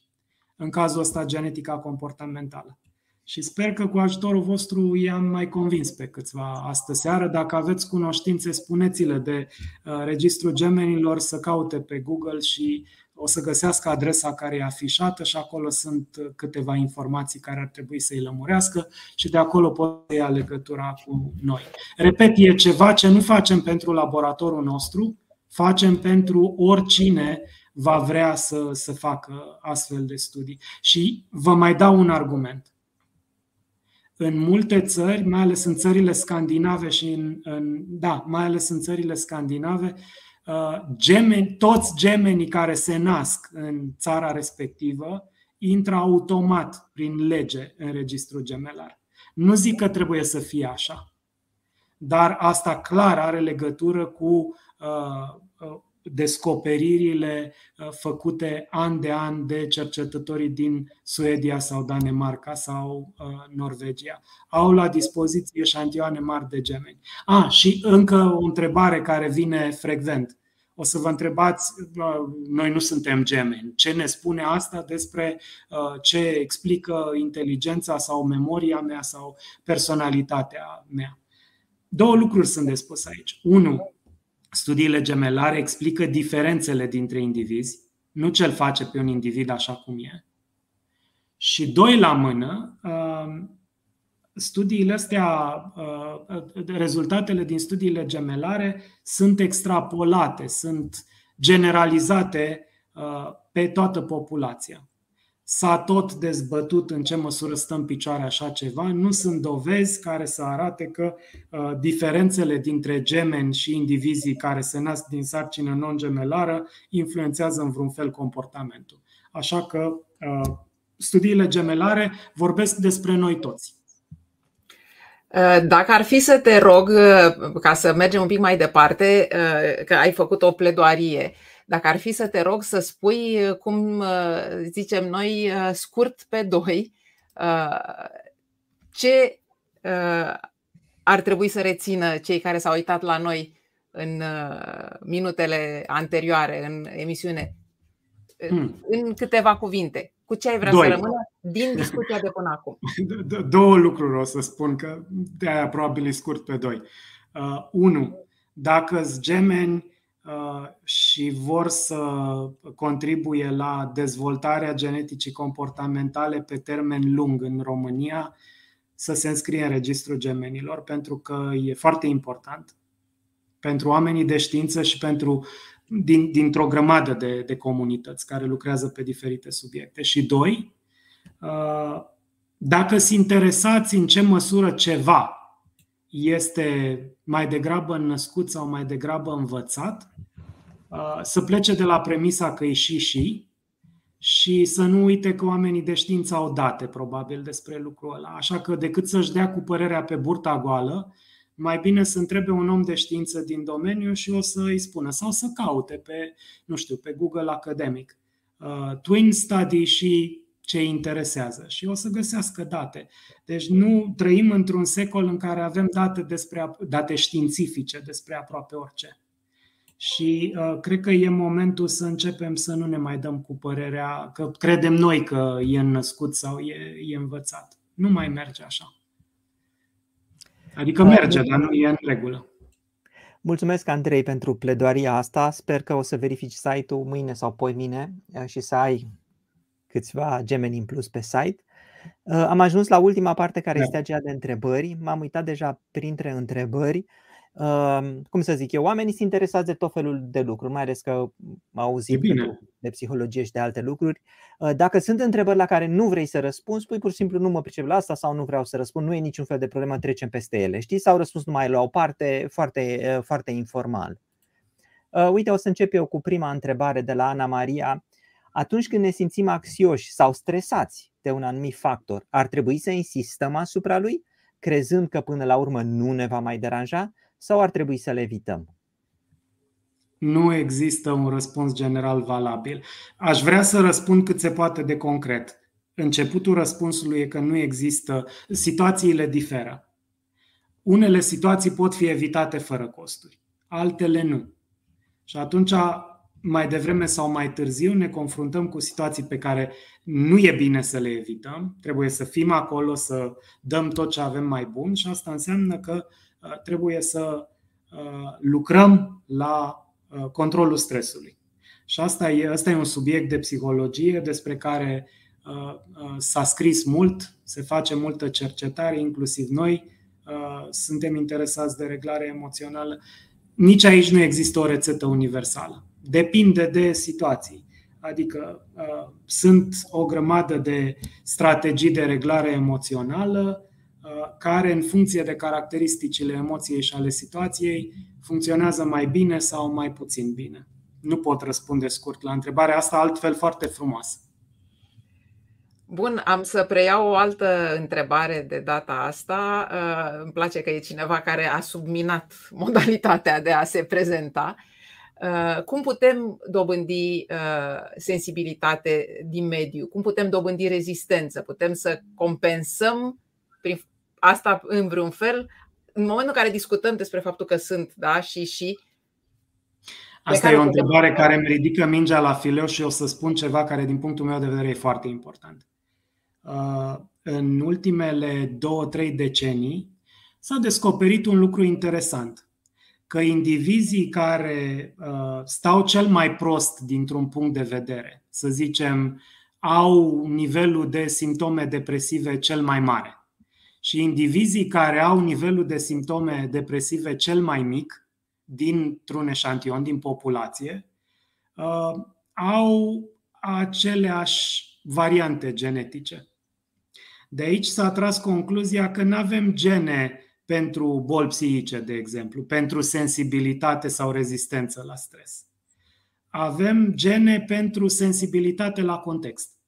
în cazul ăsta genetica comportamentală. Și sper că cu ajutorul vostru i-am mai convins pe câțiva astă seară. Dacă aveți cunoștințe, spuneți-le de uh, registrul gemenilor, să caute pe Google și o să găsească adresa care e afișată și acolo sunt câteva informații care ar trebui să îi lămurească și de acolo pot să ia legătura cu noi. Repet, e ceva ce nu facem pentru laboratorul nostru, facem pentru oricine va vrea să, să facă astfel de studii. Și vă mai dau un argument. În multe țări, mai ales în țările scandinave și în, în da, mai ales în țările scandinave, uh, Uh, gemeni, toți gemenii care se nasc în țara respectivă intră automat prin lege în registrul gemelar. Nu zic că trebuie să fie așa, dar asta clar are legătură cu uh, uh descoperirile uh, făcute an de an de cercetătorii din Suedia sau Danemarca sau uh, Norvegia. Au la dispoziție șantioane mari de gemeni. Ah, și încă o întrebare care vine frecvent o să vă întrebați, noi nu suntem gemeni, ce ne spune asta despre uh, ce explică inteligența sau memoria mea sau personalitatea mea. Două lucruri sunt de spus aici. Unu, studiile gemelare explică diferențele dintre indivizi, nu ce-l face pe un individ așa cum e. Și doi la mână, uh, studiile astea, uh, rezultatele din studiile gemelare sunt extrapolate, sunt generalizate uh, pe toată populația. S-a tot dezbătut în ce măsură stă în picioare așa ceva. Nu sunt dovezi care să arate că uh, diferențele dintre gemeni și indivizii care se nasc din sarcină non-gemelară influențează în vreun fel comportamentul. Așa că studiile gemelare vorbesc despre noi toți. Uh, dacă ar fi să te rog, uh, ca să mergem un pic mai departe, uh, că ai făcut o pledoarie, dacă ar fi să te rog să spui, cum zicem noi, scurt pe doi, ce ar trebui să rețină cei care s-au uitat la noi în minutele anterioare în emisiune, hmm. în câteva cuvinte. Cu ce ai vrea Doi. să rămână din discuția de până acum? Două lucruri o să spun, că de aia probabil e scurt pe doi. Uh, unu, dacă sunt gemeni uh, și vor să contribuie la dezvoltarea geneticii comportamentale pe termen lung în România, să se înscrie în registrul gemenilor, pentru că e foarte important pentru oamenii de știință și pentru din, dintr-o grămadă de, de comunități care lucrează pe diferite subiecte. Și doi, uh, dacă sunt interesați în ce măsură ceva este mai degrabă născut sau mai degrabă învățat, uh, să plece de la premisa că e și și și să nu uite că oamenii de știință au date probabil despre lucrul ăla. Așa că decât să-și dea cu părerea pe burta goală, mai bine să întrebe un om de știință din domeniu și o să îi spună sau să caute pe, nu știu, pe Google Academic. Uh, Twin Study și ce interesează și o să găsească date. Deci nu trăim într-un secol în care avem date, despre, date științifice despre aproape orice. Și uh, cred că e momentul să începem să nu ne mai dăm cu părerea că credem noi că e născut sau e, e învățat. Nu mai merge așa. Adică merge, dar nu e în regulă. Mulțumesc, Andrei, pentru pledoaria asta. Sper că o să verifici site-ul mâine sau poi mine uh, și să ai câțiva gemeni în plus pe site. Uh, am ajuns la ultima parte care da. este aceea de întrebări. M-am uitat deja printre întrebări. Uh, cum să zic eu, oamenii sunt interesați de tot felul de lucruri, mai ales că au auzit de psihologie și de alte lucruri. Uh, dacă sunt întrebări la care nu vrei să răspunzi, spui pur și simplu nu mă pricep la asta sau nu vreau să răspund, nu e niciun fel de problemă, trecem peste ele. Știi? Sau răspuns numai la o parte foarte, foarte informal. Uite, o să încep eu cu prima întrebare de la Ana Maria. Atunci când ne simțim anxioși sau stresați de un anumit factor, ar trebui să insistăm asupra lui, crezând că până la urmă nu ne va mai deranja, sau ar trebui să le evităm? Nu există un răspuns general valabil. Aș vrea să răspund cât se poate de concret. Începutul răspunsului e că nu există, situațiile diferă. Unele situații pot fi evitate fără costuri, altele nu. Și atunci mai devreme sau mai târziu ne confruntăm cu situații pe care nu e bine să le evităm, trebuie să fim acolo, să dăm tot ce avem mai bun și asta înseamnă că uh, trebuie să uh, lucrăm la uh, controlul stresului. Și asta e, asta e un subiect de psihologie despre care s-a scris mult, se face multă cercetare, inclusiv noi suntem interesați de reglare emoțională. Nici aici nu există o rețetă universală depinde de situații. Adică uh, sunt o grămadă de strategii de reglare emoțională uh, care, în funcție de caracteristicile emoției și ale situației, funcționează mai bine sau mai puțin bine. Nu pot răspunde scurt la întrebarea asta, altfel foarte frumoasă. Bun, am să preiau o altă întrebare de data asta. Uh, îmi place că e cineva care a subminat modalitatea de a se prezenta. Uh, cum putem dobândi uh, sensibilitate din mediu? Cum putem dobândi rezistență? Putem să compensăm prin asta în vreun fel? În momentul în care discutăm despre faptul că sunt da, și și. Asta e o întrebare care îmi ridică mingea la fileu și o să spun ceva care, din punctul meu de vedere, e foarte important. Uh, în ultimele două-trei decenii s-a descoperit un lucru interesant că indivizii care uh, stau cel mai prost dintr-un punct de vedere, să zicem, au nivelul de simptome depresive cel mai mare și indivizii care au nivelul de simptome depresive cel mai mic dintr-un eșantion, din populație, uh, au aceleași variante genetice. De aici s-a tras concluzia că nu avem gene pentru boli psihice, de exemplu, pentru sensibilitate sau rezistență la stres. Avem gene pentru sensibilitate la context.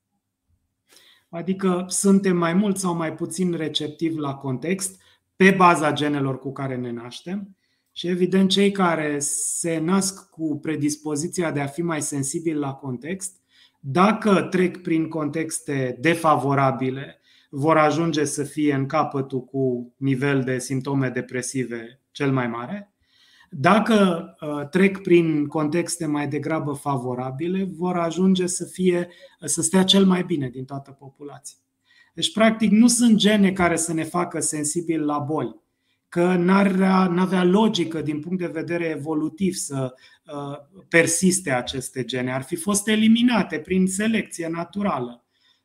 Adică suntem mai mult sau mai puțin receptivi la context pe baza genelor cu care ne naștem. Și evident, cei care se nasc cu predispoziția de a fi mai sensibili la context, dacă trec prin contexte defavorabile vor ajunge să fie în capătul cu nivel de simptome depresive cel mai mare. Dacă uh, trec prin contexte mai degrabă favorabile, vor ajunge să, fie, să stea cel mai bine din toată populația. Deci, practic, nu sunt gene care să ne facă sensibili la boli, că n-ar avea logică din punct de vedere evolutiv să uh, persiste aceste gene. Ar fi fost eliminate prin selecție naturală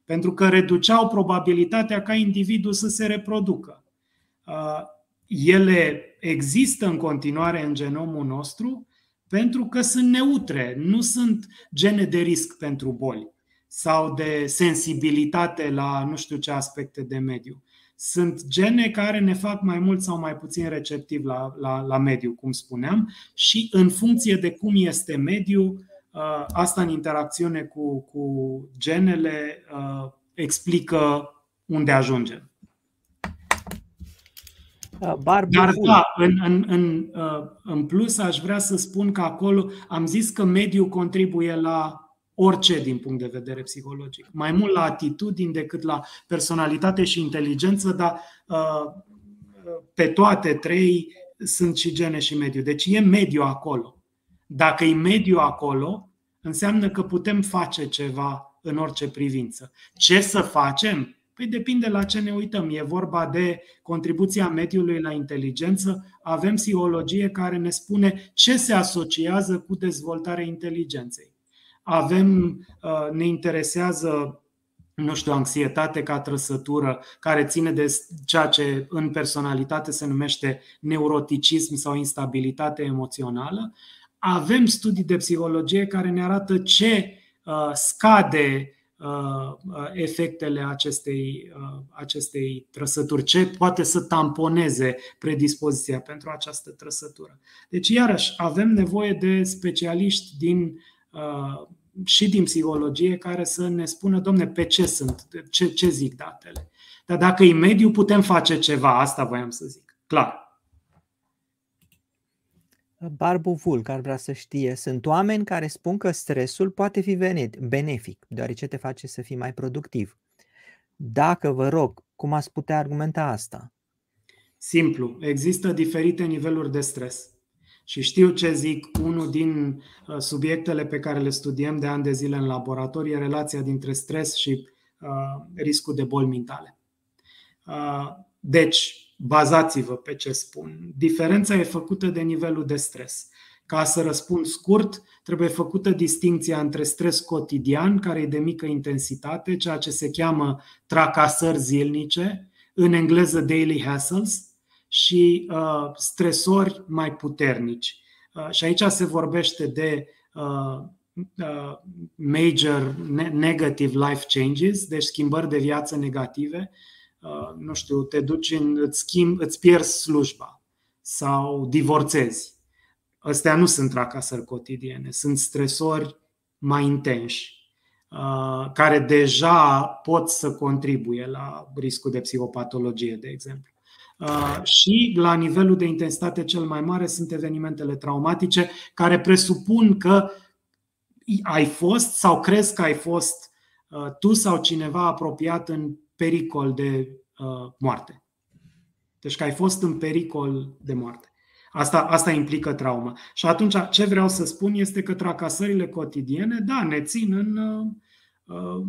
pentru că reduceau probabilitatea ca individul să se reproducă. Uh, ele există în continuare în genomul nostru pentru că sunt neutre, nu sunt gene de risc pentru boli sau de sensibilitate la nu știu ce aspecte de mediu. Sunt gene care ne fac mai mult sau mai puțin receptiv la, la, la mediu, cum spuneam, și în funcție de cum este mediu, Uh, asta în interacțiune cu, cu genele uh, explică unde ajungem. Uh, Dar da, în, în, în, în plus aș vrea să spun că acolo am zis că mediul contribuie la orice din punct de vedere psihologic. Mai mult la atitudini decât la personalitate și inteligență, dar uh, pe toate trei sunt și gene și mediu. Deci e mediu acolo. Dacă e mediu acolo, înseamnă că putem face ceva în orice privință. Ce să facem? Păi depinde la ce ne uităm. E vorba de contribuția mediului la inteligență. Avem psihologie care ne spune ce se asociază cu dezvoltarea inteligenței. Avem, uh, ne interesează nu știu, anxietate ca trăsătură care ține de ceea ce în personalitate se numește neuroticism sau instabilitate emoțională. Avem studii de psihologie care ne arată ce uh, scade Uh, uh, efectele acestei, uh, acestei trăsături, ce poate să tamponeze predispoziția pentru această trăsătură. Deci, iarăși, avem nevoie de specialiști din, și din psihologie care să ne spună, domne, pe ce sunt, ce, ce zic datele. Dar dacă e mediu, putem face ceva, asta voiam să zic. Clar. Barbu Vulc ar vrea să știe, sunt oameni care spun că stresul poate fi venit, benefic, deoarece te face să fii mai productiv. Dacă vă rog, cum ați putea argumenta asta? Simplu, există diferite niveluri de stres. Și știu ce zic, unul din uh, subiectele pe care le studiem de ani de zile în laborator e relația dintre stres și uh, riscul de boli mentale. Uh, deci, bazați-vă pe ce spun. Diferența e făcută de nivelul de stres. Ca să răspund scurt, trebuie făcută distinția între stres cotidian, care e de mică intensitate, ceea ce se cheamă tracasări zilnice, în engleză daily hassles, și uh, stresori mai puternici. Uh, și aici se vorbește de uh, uh, major negative life changes, deci schimbări de viață negative, Uh, nu știu, te duci în, îți, schimb, îți pierzi slujba sau divorțezi. Astea nu sunt tracasări cotidiene, sunt stresori mai intenși uh, care deja pot să contribuie la riscul de psihopatologie, de exemplu. Uh, și la nivelul de intensitate cel mai mare sunt evenimentele traumatice care presupun că ai fost sau crezi că ai fost tu sau cineva apropiat în pericol de uh, moarte. Deci că ai fost în pericol de moarte. Asta, asta implică traumă. Și atunci ce vreau să spun este că tracasările cotidiene, da, ne țin în, uh,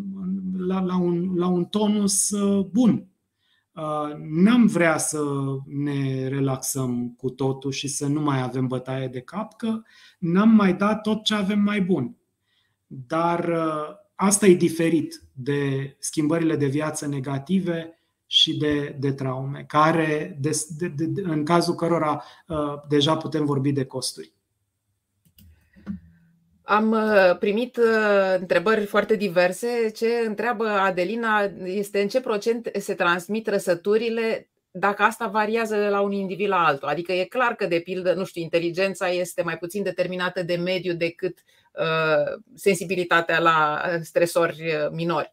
la, la, un, la un tonus uh, bun. Uh, n-am vrea să ne relaxăm cu totul și să nu mai avem bătaie de cap, că n-am mai dat tot ce avem mai bun. Dar uh, asta e diferit de schimbările de viață negative și de, de traume, care, de, de, de, în cazul cărora uh, deja putem vorbi de costuri. Am uh, primit uh, întrebări foarte diverse. Ce întreabă Adelina este în ce procent se transmit trăsăturile dacă asta variază de la un individ la altul. Adică e clar că, de pildă, nu știu, inteligența este mai puțin determinată de mediu decât uh, sensibilitatea la stresori uh, minori.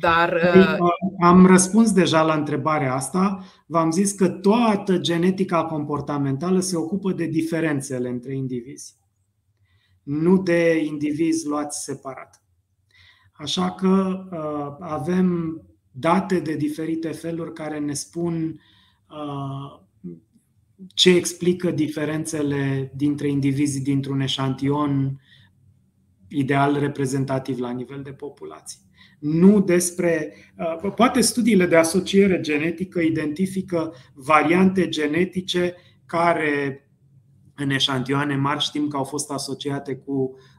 Dar. Păi, uh, am răspuns deja la întrebarea asta. V-am zis că toată genetica comportamentală se ocupă de diferențele între indivizi, nu de indivizi luați separat. Așa că uh, avem date de diferite feluri care ne spun uh, ce explică diferențele dintre indivizi dintr-un eșantion ideal reprezentativ la nivel de populație. Nu despre. Uh, poate studiile de asociere genetică identifică variante genetice care în eșantioane mari știm că au fost asociate cu uh,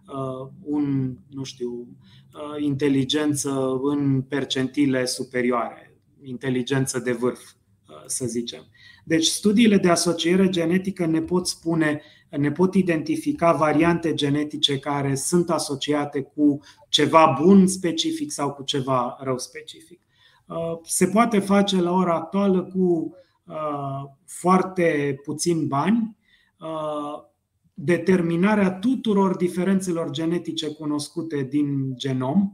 un, nu știu, uh, inteligență în percentile superioare, inteligență de vârf, uh, să zicem. Deci studiile de asociere genetică ne pot spune, ne pot identifica variante genetice care sunt asociate cu ceva bun specific sau cu ceva rău specific. Uh, se poate face la ora actuală cu uh, foarte puțin bani uh, determinarea tuturor diferențelor genetice cunoscute din genom.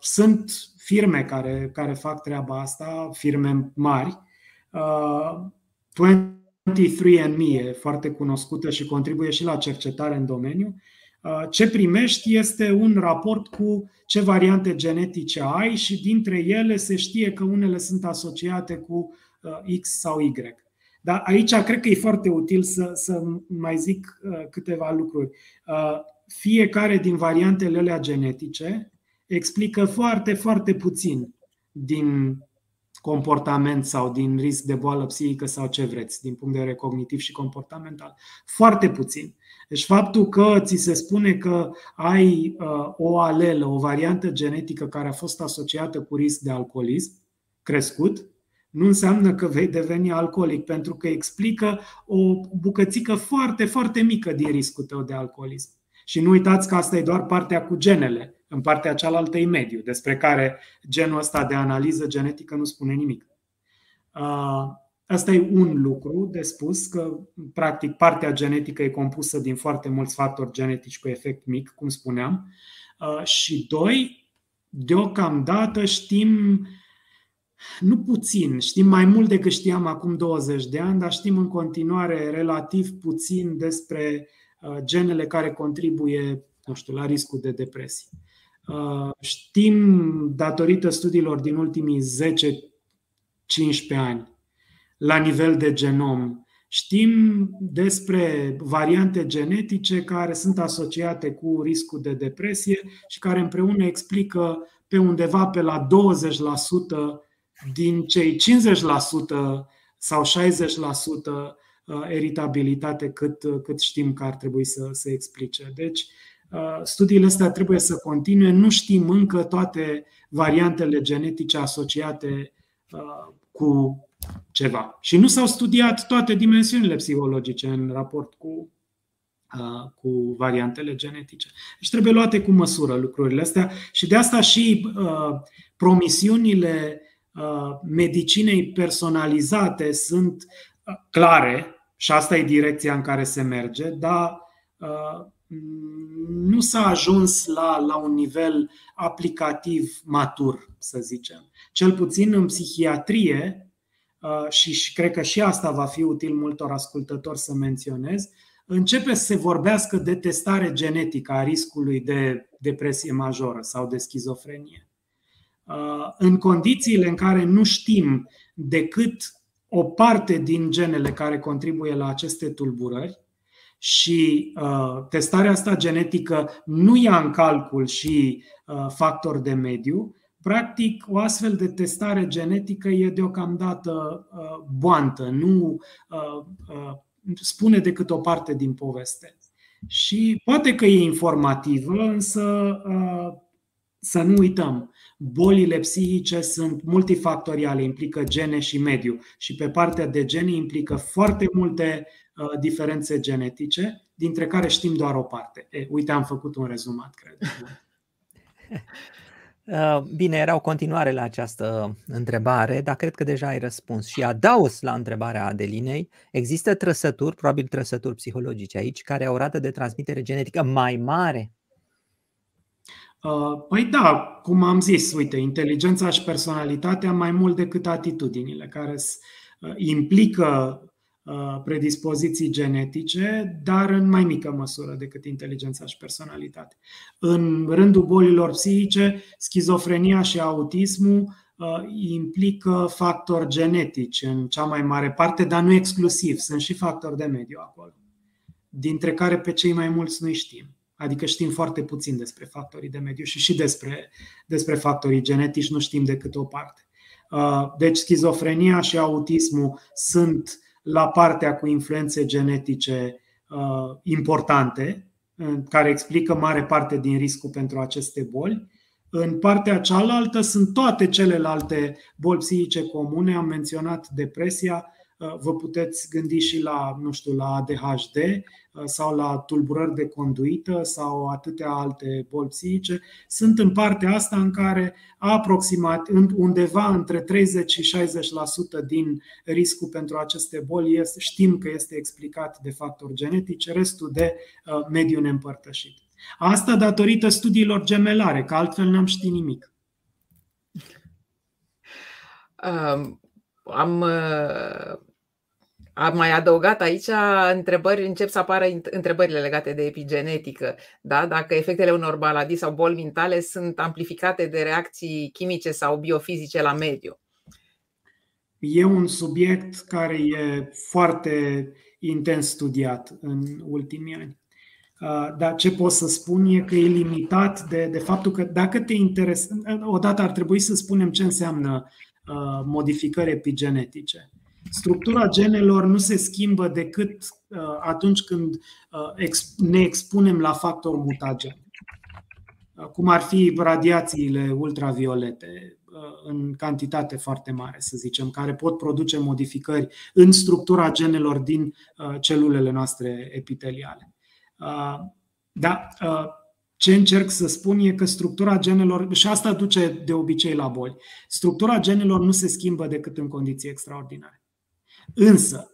Sunt firme care, care fac treaba asta, firme mari, 23andMe e foarte cunoscută și contribuie și la cercetare în domeniu. Ce primești este un raport cu ce variante genetice ai și dintre ele se știe că unele sunt asociate cu X sau Y. Dar aici cred că e foarte util să, să mai zic câteva lucruri. Fiecare din variantele alea genetice explică foarte, foarte puțin din comportament sau din risc de boală psihică sau ce vreți, din punct de vedere cognitiv și comportamental. Foarte puțin. Deci faptul că ți se spune că ai uh, o alelă, o variantă genetică care a fost asociată cu risc de alcoolism crescut, nu înseamnă că vei deveni alcoolic, pentru că explică o bucățică foarte, foarte mică din riscul tău de alcoolism. Și nu uitați că asta e doar partea cu genele. În partea cealaltă e mediu, despre care genul ăsta de analiză genetică nu spune nimic. Asta e un lucru de spus, că practic partea genetică e compusă din foarte mulți factori genetici cu efect mic, cum spuneam. Și doi, deocamdată știm nu puțin, știm mai mult decât știam acum 20 de ani, dar știm în continuare relativ puțin despre genele care contribuie nu știu, la riscul de depresie. Uh, știm, datorită studiilor din ultimii 10-15 ani, la nivel de genom, știm despre variante genetice care sunt asociate cu riscul de depresie și care împreună explică pe undeva pe la 20% din cei 50% sau 60% uh, eritabilitate cât, cât știm că ar trebui să se explice. Deci, Uh, studiile astea trebuie să continue. Nu știm încă toate variantele genetice asociate uh, cu ceva. Și nu s-au studiat toate dimensiunile psihologice în raport cu, uh, cu variantele genetice. Deci trebuie luate cu măsură lucrurile astea și de asta și promisiunile medicinei personalizate sunt clare și asta e direcția în care se merge, dar nu s-a ajuns la, la un nivel aplicativ matur, să zicem. Cel puțin în psihiatrie, uh, și, și cred că și asta va fi util multor ascultători să menționez, începe să se vorbească de testare genetică a riscului de depresie majoră sau de schizofrenie. Uh, în condițiile în care nu știm decât o parte din genele care contribuie la aceste tulburări, și uh, testarea asta genetică nu ia în calcul și uh, factori de mediu, practic o astfel de testare genetică e deocamdată uh, boantă, nu uh, uh, spune decât o parte din poveste. Și poate că e informativă, însă uh, să nu uităm, bolile psihice sunt multifactoriale, implică gene și mediu. Și pe partea de gene implică foarte multe Uh, diferențe genetice, dintre care știm doar o parte. E, uite, am făcut un rezumat, cred. Uh, bine, era o continuare la această întrebare, dar cred că deja ai răspuns. Și adaus la întrebarea Adelinei, există trăsături, probabil trăsături psihologice aici, care au o rată de transmitere genetică mai mare? Uh, păi da, cum am zis, uite, inteligența și personalitatea mai mult decât atitudinile, care implică Uh, predispoziții genetice, dar în mai mică măsură decât inteligența și personalitate. În rândul bolilor psihice, schizofrenia și autismul uh, implică factori genetici în cea mai mare parte, dar nu exclusiv, sunt și factori de mediu acolo, dintre care pe cei mai mulți nu știm. Adică știm foarte puțin despre factorii de mediu și și despre, despre factorii genetici nu știm decât o parte. Uh, deci schizofrenia și autismul sunt la partea cu influențe genetice uh, importante, care explică mare parte din riscul pentru aceste boli. În partea cealaltă sunt toate celelalte boli psihice comune, am menționat depresia, Uh, vă puteți gândi și la, nu știu, la ADHD uh, sau la tulburări de conduită sau atâtea alte boli psihice, sunt în partea asta în care aproximat undeva între 30 și 60% din riscul pentru aceste boli este, știm că este explicat de factori genetici, restul de uh, mediu neîmpărtășit. Asta datorită studiilor gemelare, că altfel n-am ști nimic. Um, am Am mai adăugat aici întrebări, încep să apară întrebările legate de epigenetică. Da? Dacă efectele unor maladii sau boli mentale sunt amplificate de reacții chimice sau biofizice la mediu. E un subiect care e foarte intens studiat în ultimii ani. Uh, dar ce pot să spun e că e limitat de, de faptul că dacă te interesează, odată ar trebui să spunem ce înseamnă uh, modificări epigenetice. Structura genelor nu se schimbă decât uh, atunci când ne expunem la factor mutagen, cum ar fi radiațiile ultraviolete, în cantitate foarte mare, să zicem, care pot produce modificări în structura genelor din celulele noastre epiteliale. Da, ce încerc să spun e că structura genelor, și asta duce de obicei la boli, structura genelor nu se schimbă decât în condiții extraordinare. Însă,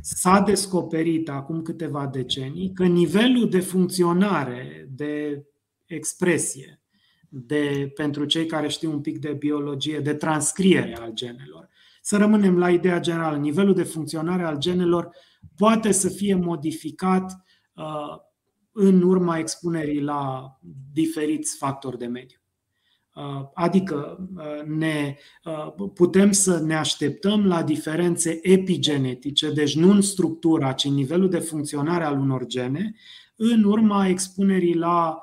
s-a descoperit acum câteva decenii că nivelul de funcționare, de expresie, de, pentru cei care știu un pic de biologie, de transcriere al genelor, să rămânem la ideea generală, nivelul de funcționare al genelor poate să fie modificat Uh, în urma expunerii la diferiți factori de mediu. Uh, adică uh, ne, putem să ne așteptăm la diferențe epigenetice, deci nu în structura, ci în nivelul de funcționare al unor gene, în urma expunerii la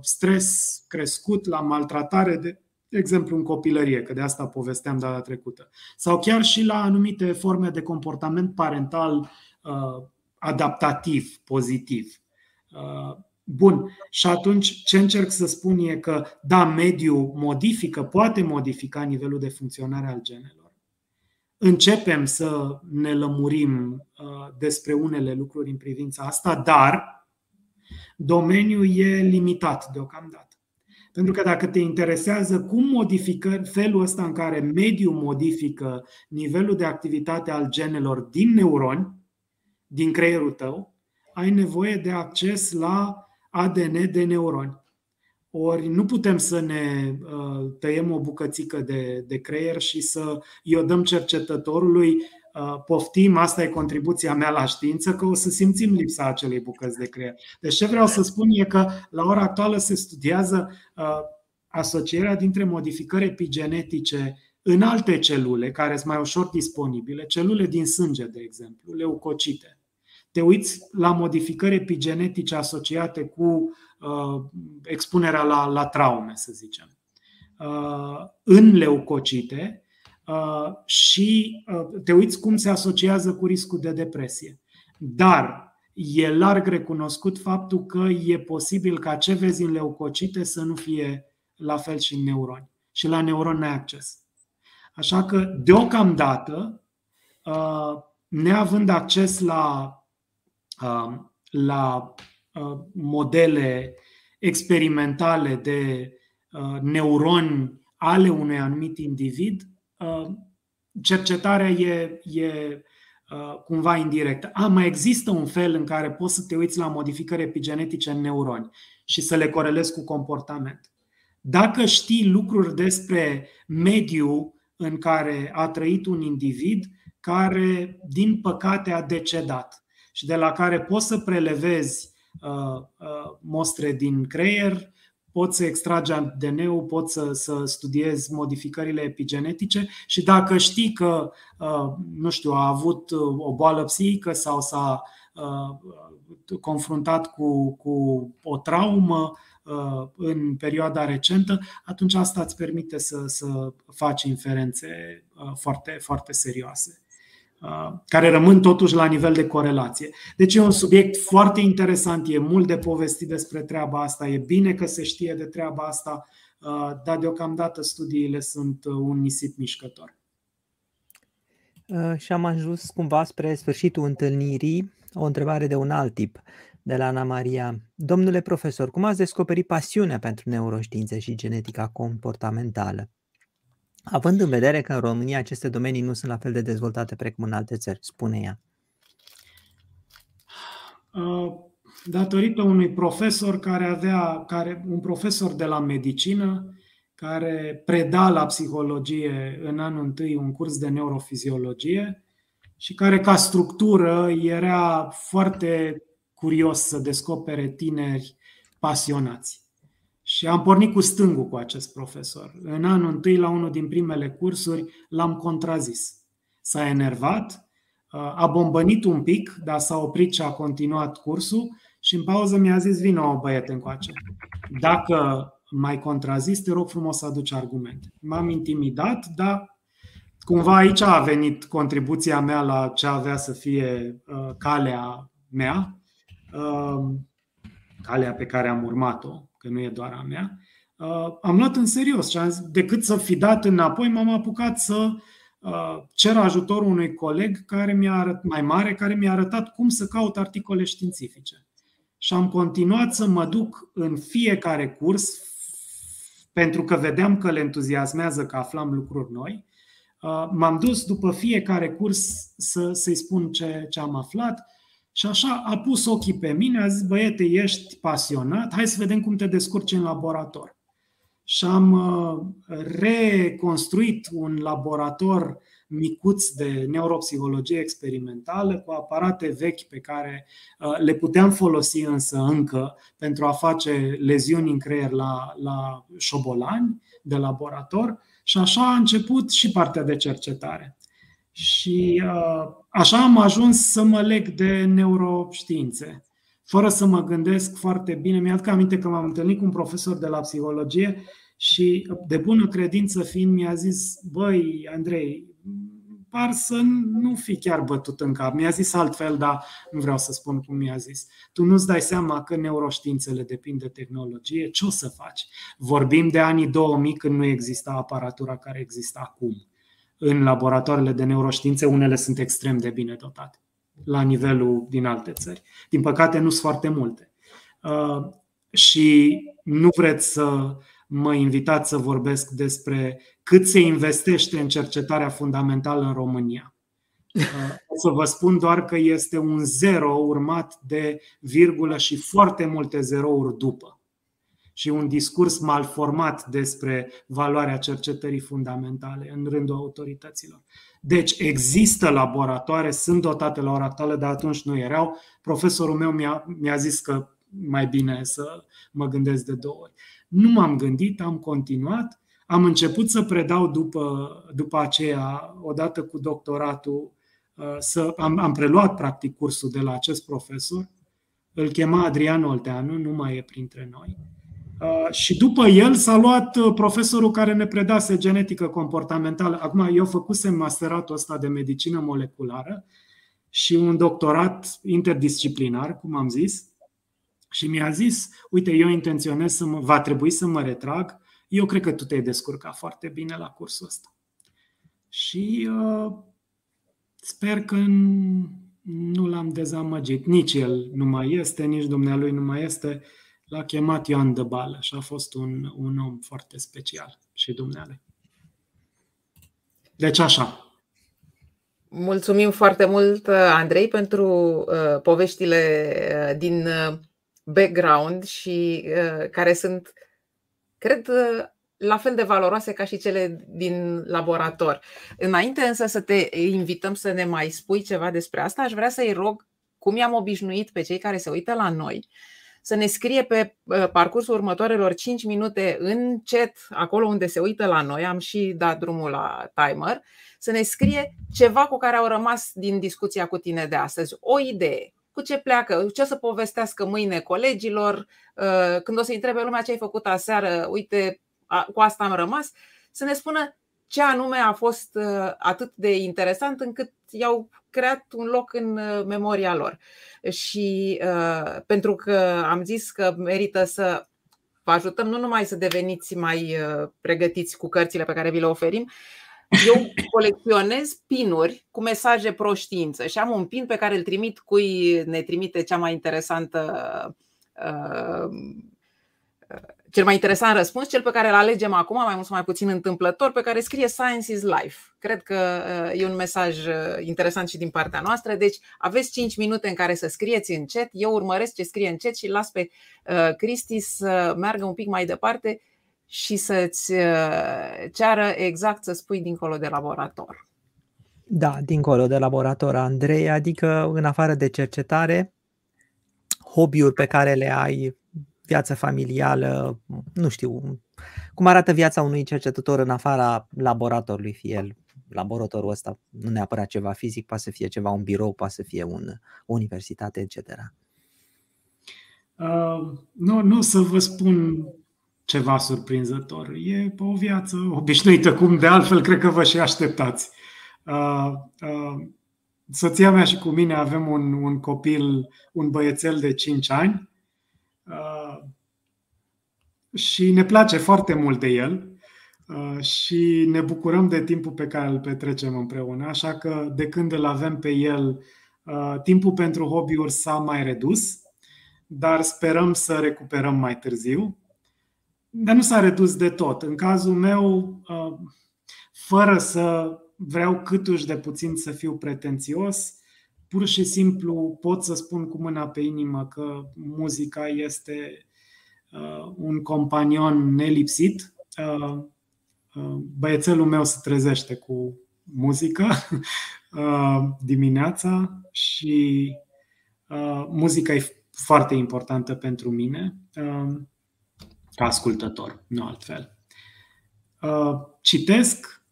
stres crescut, la maltratare, de exemplu în copilărie, că de asta povesteam data trecută, sau chiar și la anumite forme de comportament parental adaptativ, pozitiv. Uh, bun. Și atunci ce încerc să spun e că, da, mediul modifică, poate modifica nivelul de funcționare al genelor. Începem să ne lămurim uh, despre unele lucruri în privința asta, dar domeniul e limitat deocamdată. Pentru că dacă te interesează cum modifică felul ăsta în care mediul modifică nivelul de activitate al genelor din neuroni, din creierul tău, ai nevoie de acces la ADN de neuroni. Ori nu putem să ne uh, tăiem o bucățică de, de creier și să i-o dăm cercetătorului, uh, poftim, asta e contribuția mea la știință, că o să simțim lipsa acelei bucăți de creier. Deci ce vreau să spun e că la ora actuală se studiază uh, asocierea dintre modificări epigenetice în alte celule care sunt mai ușor disponibile, celule din sânge, de exemplu, leucocite. Te uiți la modificări epigenetice asociate cu uh, expunerea la, la traume, să zicem, uh, în leucocite uh, și uh, te uiți cum se asociază cu riscul de depresie. Dar e larg recunoscut faptul că e posibil ca ce vezi în leucocite să nu fie la fel și în neuroni. Și la neuroni n-ai acces. Așa că, deocamdată, uh, neavând acces la, uh, la uh, modele experimentale de neuroni ale unui anumit individ, cercetarea e, e cumva indirectă. A, mai există un fel în care poți să te uiți la modificări epigenetice în neuroni și să le corelezi cu comportament. Dacă știi lucruri despre mediu în care a trăit un individ care, din păcate, a decedat și de la care poți să prelevezi uh, uh, mostre din creier, poți să extragi ADN-ul, poți să, să studiezi modificările epigenetice și dacă știi că, uh, nu știu, a avut o boală psihică sau s-a uh, confruntat cu, cu o traumă, Uh, în perioada recentă, atunci asta îți permite să, să faci inferențe uh, foarte, foarte serioase. uh, care rămân totuși la nivel de corelație. Deci e un subiect foarte interesant, e mult de povestit despre treaba asta, e bine că se știe de treaba asta, dar deocamdată studiile sunt un nisip mișcător. Și am ajuns cumva spre sfârșitul întâlnirii, o întrebare de un alt tip de la Ana Maria. Domnule profesor, cum ați descoperit pasiunea pentru neuroștiințe și genetica comportamentală? Având în vedere că în România aceste domenii nu sunt la fel de dezvoltate precum în alte țări, spune ea. Uh, datorită unui profesor care avea, care, un profesor de la medicină, care preda la psihologie în anul întâi un curs de neurofiziologie și care ca structură era foarte curios să descopere tineri pasionați. Și am pornit cu stângul cu acest profesor. În anul întâi, la unul din primele cursuri, l-am contrazis. S-a enervat, a bombănit un pic, dar s-a oprit și a continuat cursul și în pauză mi-a zis, vină o băiete încoace. Dacă mai contrazis, te rog frumos să aduci argumente. M-am intimidat, dar cumva aici a venit contribuția mea la ce avea să fie uh, calea mea, uh, calea pe care am urmat-o, că nu e doar a mea. Uh, am luat în serios și am zis, decât să fi dat înapoi, m-am apucat să uh, cer ajutorul unui coleg care mi-a arăt, mai mare, care mi-a arătat cum să caut articole științifice. Și am continuat să mă duc în fiecare curs, pentru că vedeam că le entuziasmează că aflam lucruri noi. Uh, m-am dus după fiecare curs să, să-i spun ce, ce am aflat și așa a pus ochii pe mine, a zis, băiete, ești pasionat, hai să vedem cum te descurci în laborator. Și am uh, reconstruit un laborator micuț de neuropsihologie experimentală cu aparate vechi pe care uh, le puteam folosi însă încă pentru a face leziuni în creier la, la șobolani de laborator și așa a început și partea de cercetare. Și uh, așa am ajuns să mă leg de neuroștiințe, fără să mă gândesc foarte bine. Mi-aduc aminte că m-am întâlnit cu un profesor de la psihologie și de bună credință fiind mi-a zis, băi, Andrei, par să nu fi chiar bătut în cap. Mi-a zis altfel, dar nu vreau să spun cum mi-a zis. Tu nu-ți dai seama că neuroștiințele depind de tehnologie? Ce o să faci? Vorbim de anii 2000 când nu exista aparatura care există acum în laboratoarele de neuroștiințe, unele sunt extrem de bine dotate la nivelul din alte țări. Din păcate, nu sunt foarte multe. Uh, și nu vreți să mă invitați să vorbesc despre cât se investește în cercetarea fundamentală în România. Uh, o să vă spun doar că este un zero urmat de virgulă și foarte multe zerouri după și un discurs mal format despre valoarea cercetării fundamentale în rândul autorităților. Deci există laboratoare, sunt dotate la ora actuală, dar atunci nu erau. Profesorul meu mi-a, mi-a zis că mai bine să mă gândesc de două ori. Nu m-am gândit, am continuat, am început să predau după, după aceea, odată cu doctoratul, uh, să, am, am preluat practic cursul de la acest profesor, îl chema Adrian Olteanu, nu mai e printre noi. Uh, și după el s-a luat uh, profesorul care ne predase genetică comportamentală. Acum, eu făcusem masteratul ăsta de medicină moleculară și un doctorat interdisciplinar, cum am zis, și mi-a zis, uite, eu intenționez să mă, va trebui să mă retrag, eu cred că tu te-ai descurcat foarte bine la cursul ăsta. Și uh, sper că nu l-am dezamăgit. Nici el nu mai este, nici dumnealui nu mai este. Uh, L-a chemat Ioan de Bală și a fost un, un om foarte special și dumneale. Deci așa. Mulțumim foarte mult, Andrei, pentru uh, poveștile uh, din uh, background și uh, care sunt, cred, uh, la fel de valoroase ca și cele din laborator. Înainte însă să te invităm să ne mai spui ceva despre asta, aș vrea să-i rog, cum i-am obișnuit pe cei care se uită la noi, să ne scrie pe uh, parcursul următoarelor 5 minute în chat, acolo unde se uită la noi, am și dat drumul la timer, să ne scrie ceva cu care au rămas din discuția cu tine de astăzi, o idee, cu ce pleacă, ce să povestească mâine colegilor, uh, când o să întrebe lumea ce ai făcut aseară, uite, cu asta am rămas, să ne spună ce anume a fost uh, atât de interesant încât i-au creat un loc în uh, memoria lor. Și uh, pentru că am zis că merită să vă ajutăm nu numai să deveniți mai pregătiți cu cărțile pe care vi le oferim, eu colecționez pinuri cu mesaje pro știință și am un pin pe care îl trimit cui ne trimite cea mai interesantă cel mai interesant răspuns, cel pe care îl alegem acum, mai mult sau mai puțin întâmplător, pe care scrie Science is Life. Cred că uh, e un mesaj uh, interesant și din partea noastră. Deci aveți 5 minute în care să scrieți în chat. Eu urmăresc ce scrie în chat și las pe uh, Cristi să meargă un pic mai departe și să-ți ceară exact să spui dincolo de laborator. Da, dincolo de laborator, Andrei, adică în afară de cercetare, hobby-uri pe care le ai, viața familială, nu știu, cum arată viața unui cercetător în afara laboratorului, fie el laboratorul ăsta, nu neapărat ceva fizic, poate să fie ceva un birou, poate să fie un, o universitate, etc. Uh, nu, nu să vă spun ceva surprinzător. E o viață obișnuită, cum de altfel cred că vă și așteptați. Uh, uh, soția mea și cu mine avem un, un copil, un băiețel de 5 ani uh, și ne place foarte mult de el uh, și ne bucurăm de timpul pe care îl petrecem împreună, așa că de când îl avem pe el, uh, timpul pentru hobby-uri s-a mai redus, dar sperăm să recuperăm mai târziu. Dar nu s-a redus de tot. În cazul meu, fără să vreau câtuși de puțin să fiu pretențios, pur și simplu pot să spun cu mâna pe inimă că muzica este uh, un companion nelipsit. Uh, uh, băiețelul meu se trezește cu muzică uh, dimineața și uh, muzica e foarte importantă pentru mine uh, ca ascultător, nu altfel. Uh, citesc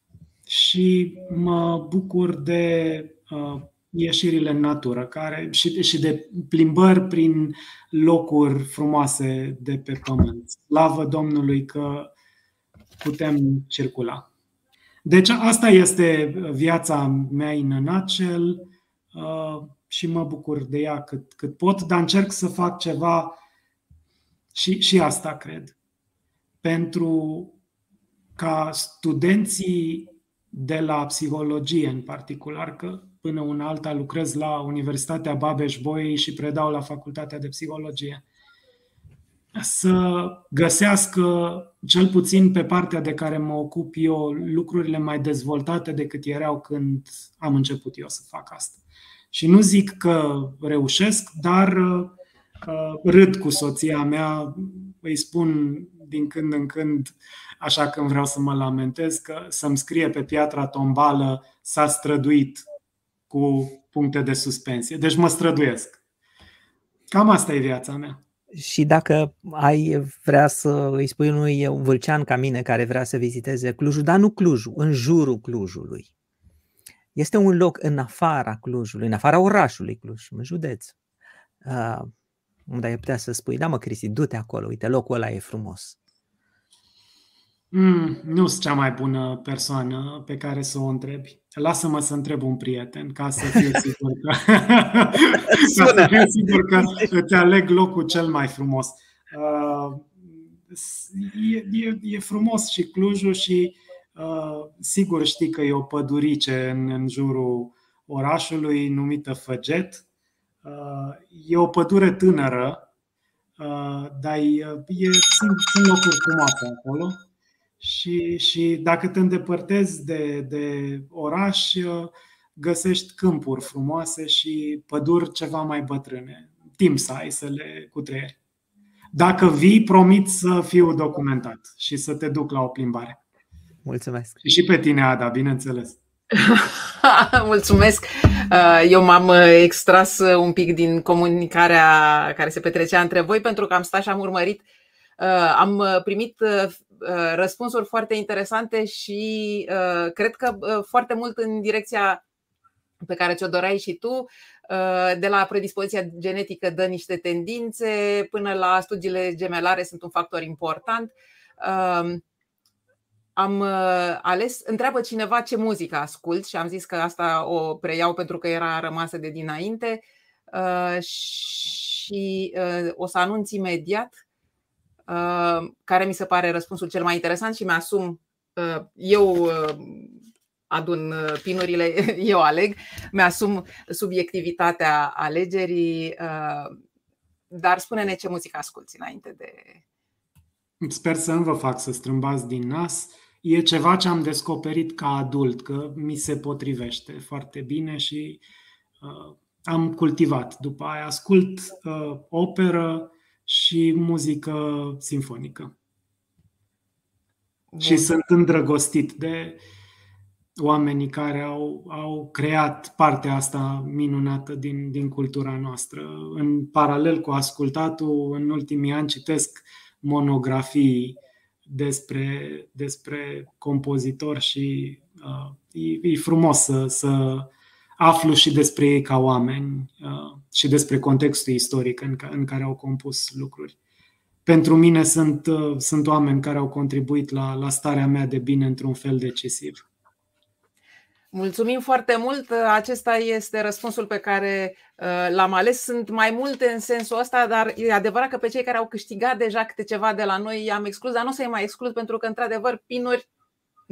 și mă bucur de uh, ieșirile în natură care, și, și de plimbări prin locuri frumoase de pe pământ. Slavă Domnului că putem circula. Deci asta este viața mea în nutshell uh, și mă bucur de ea cât, cât pot, dar încerc să fac ceva și, și asta cred. Pentru ca studenții de la psihologie în particular, că până un alta lucrez la Universitatea Babeș-Bolyai și predau la Facultatea de Psihologie. Să găsească, cel puțin pe partea de care mă ocup eu, lucrurile mai dezvoltate decât erau când am început eu să fac asta. Și nu zic că reușesc, dar uh, râd cu soția mea, îi spun din când în când așa când vreau să mă lamentez, că să-mi scrie pe piatra tombală s-a străduit cu puncte de suspensie. Deci mă străduiesc. Cam asta e viața mea. Și dacă ai vrea să îi spui unui vâlcean ca mine care vrea să viziteze Clujul, dar nu Clujul, în jurul Clujului. Este un loc în afara Clujului, în afara orașului Cluj, în județ. Uh, unde ai putea să spui, da mă Cristi, du-te acolo, uite, locul ăla e frumos. Mm, nu sunt cea mai bună persoană pe care să o întrebi. Lasă-mă să întreb un prieten ca să fiu sigur că, ca să fiu sigur că îți aleg locul cel mai frumos. Uh, e, e, e frumos și Clujul și uh, sigur știi că e o pădurice în, în jurul orașului numită Făget. Uh, e o pădure tânără, uh, dar e, e, sunt, sunt locuri frumoase acolo. Și, și dacă te îndepărtezi de, de oraș, găsești câmpuri frumoase și păduri ceva mai bătrâne. Timp să ai să le cutreieri. Dacă vii, promit să fiu documentat și să te duc la o plimbare. Mulțumesc. Și, și pe tine, Ada, bineînțeles. Mulțumesc! Eu m-am extras un pic din comunicarea care se petrecea între voi pentru că am stat și am urmărit. Am primit Uh, răspunsuri foarte interesante și uh, cred că uh, foarte mult în direcția pe care ți-o doreai și tu, de la predispoziția genetică dă niște tendințe până la studiile gemelare sunt un factor important. Um, am ales, întreabă cineva ce muzică ascult și am zis că asta o preiau pentru că era rămasă de dinainte și o să anunț imediat Uh, care mi se pare răspunsul cel mai interesant și mi-asum, uh, eu uh, adun pinurile, eu aleg, mi-asum subiectivitatea alegerii, dar spune-ne ce muzică asculți înainte de... Sper să nu vă fac să strâmbați din nas. E ceva ce am descoperit ca adult, că mi se potrivește foarte bine și uh, am cultivat. După aia ascult uh, operă, și muzică simfonică. Bun. Și sunt îndrăgostit de oamenii care au, au creat partea asta minunată din, din cultura noastră. În paralel cu ascultatul, în ultimii ani citesc monografii despre, despre compozitori și uh, e, e frumos să, să aflu și despre ei ca oameni uh, și despre contextul istoric în, în care au compus lucruri. Pentru mine sunt, uh, sunt oameni care au contribuit la, la starea mea de bine într-un fel decisiv. Mulțumim foarte mult. Acesta este răspunsul pe care uh, l-am ales. Sunt mai multe în sensul ăsta, dar e adevărat că pe cei care au câștigat deja câte ceva de la noi i-am exclus, dar nu o să-i mai exclud pentru că, într-adevăr, pinuri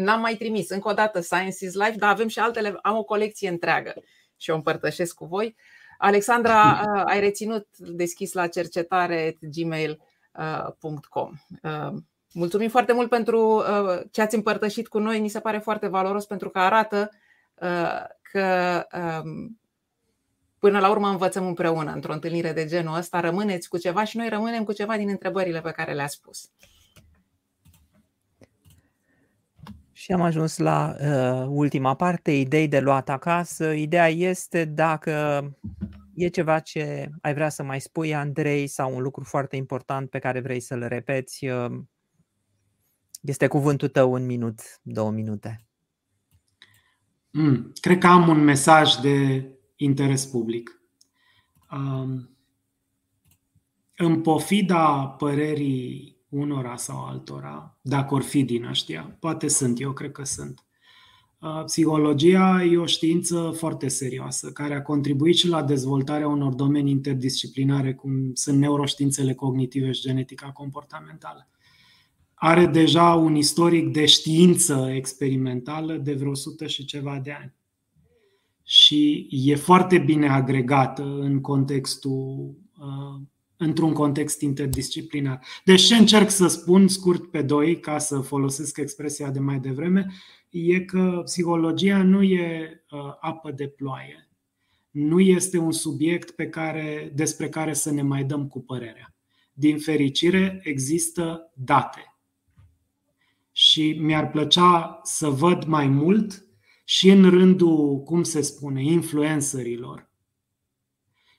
n-am mai trimis. Încă o dată, Science is Life, dar avem și altele. Am o colecție întreagă și o împărtășesc cu voi. Alexandra, uh, ai reținut deschis la cercetare gmail.com. Uh, mulțumim foarte mult pentru ce ați împărtășit cu noi. Mi se pare foarte valoros pentru că arată că um, până la urmă învățăm împreună într-o întâlnire de genul ăsta, rămâneți cu ceva și noi rămânem cu ceva din întrebările pe care le-ați spus. Și am ajuns la uh, ultima parte, idei de luat acasă. Ideea este dacă e ceva ce ai vrea să mai spui, Andrei, sau un lucru foarte important pe care vrei să-l repeți, uh, este cuvântul tău în minut, două minute. Mm, cred că am un mesaj de interes public. Um, în pofida părerii unora sau altora, dacă or fi din ăștia, poate sunt, eu cred că sunt. Uh, psihologia e o știință foarte serioasă, care a contribuit și la dezvoltarea unor domenii interdisciplinare, cum sunt neuroștiințele cognitive și genetica comportamentală are deja un istoric de știință experimentală de vreo 100 și ceva de ani. Și e foarte bine agregată în contextul, uh, într-un context interdisciplinar. Deci ce încerc să spun scurt pe doi, ca să folosesc expresia de mai devreme, e că psihologia nu e uh, apă de ploaie. Nu este un subiect pe care, despre care să ne mai dăm cu părerea. Din fericire, există date și mi-ar plăcea să văd mai mult și în rândul, cum se spune, influencerilor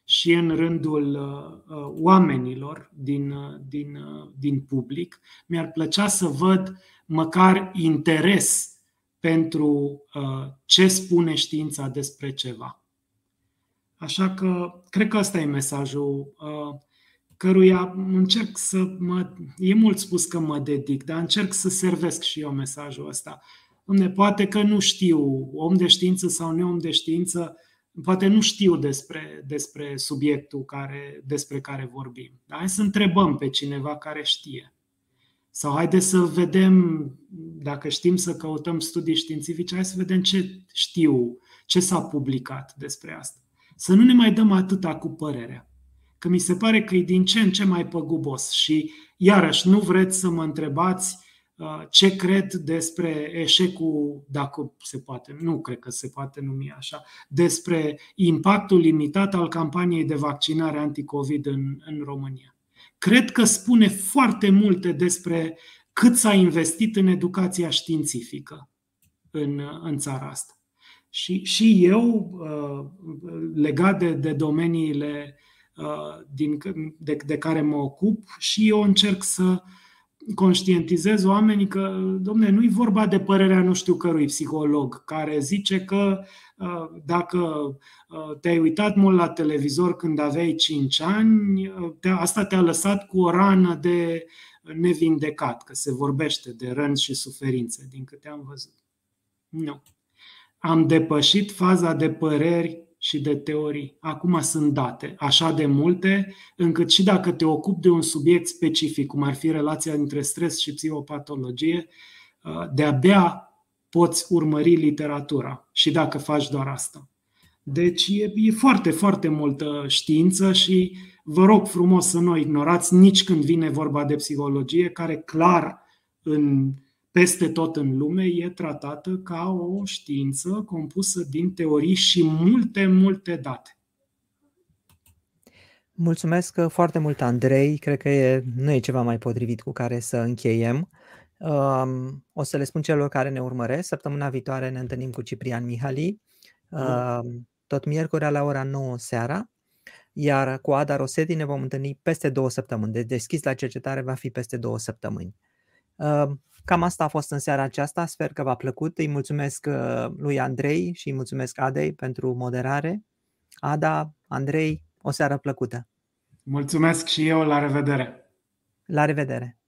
și în rândul uh, uh oamenilor din, uh, din, uh, din public, mi-ar plăcea să văd măcar interes pentru uh, ce spune știința despre ceva. Așa că cred că ăsta e mesajul. Uh, căruia încerc să mă... E mult spus că mă dedic, dar încerc să servesc și eu mesajul ăsta. Unde poate că nu știu, om de știință sau neom de știință, poate nu știu despre, despre subiectul care, despre care vorbim. Dar hai să întrebăm pe cineva care știe. Sau haide să vedem, dacă știm să căutăm studii științifice, hai să vedem ce știu, ce s-a publicat despre asta. Să nu ne mai dăm atâta cu părerea că mi se pare că e din ce în ce mai păgubos. Și iarăși, nu vreți să mă întrebați uh, ce cred despre eșecul, dacă se poate, nu cred că se poate numi așa, despre impactul limitat al campaniei de vaccinare anticovid în, în România. Cred că spune foarte multe despre cât s-a investit în educația științifică în, în țara asta. Și, și eu, uh, legat de, de domeniile Uh, din, de, de care mă ocup și eu încerc să conștientizez oamenii că, domne, nu-i vorba de părerea nu știu cărui psiholog care zice că uh, dacă uh, te-ai uitat mult la televizor când aveai 5 ani, asta te-a lăsat cu o rană de nevindecat, că se vorbește de răni și suferințe, din câte am văzut. Nu. Am depășit faza de păreri și de teorii. Acum sunt date, așa de multe, încât și dacă te ocupi de un subiect specific, cum ar fi relația între stres și psihopatologie, uh, de-abia poți urmări literatura și dacă faci doar asta. Deci e, e foarte, foarte multă știință și vă rog frumos să nu ignorați nici când vine vorba de psihologie, care clar în peste tot în lume e tratată ca o știință compusă din teorii și multe, multe date. Mulțumesc foarte mult, Andrei. Cred că e, nu e ceva mai potrivit cu care să încheiem. Um, o să le spun celor care ne urmăresc. Săptămâna viitoare ne întâlnim cu Ciprian Mihali, um, tot miercurea la ora 9 seara, iar cu Ada Roseti ne vom întâlni peste două săptămâni. Deci deschis la cercetare va fi peste două săptămâni. Um, cam asta a fost în seara aceasta, sper că v-a plăcut. Îi mulțumesc uh, lui Andrei și îi mulțumesc Adei pentru moderare. Ada, Andrei, o seară plăcută! Mulțumesc și eu, la revedere! La revedere!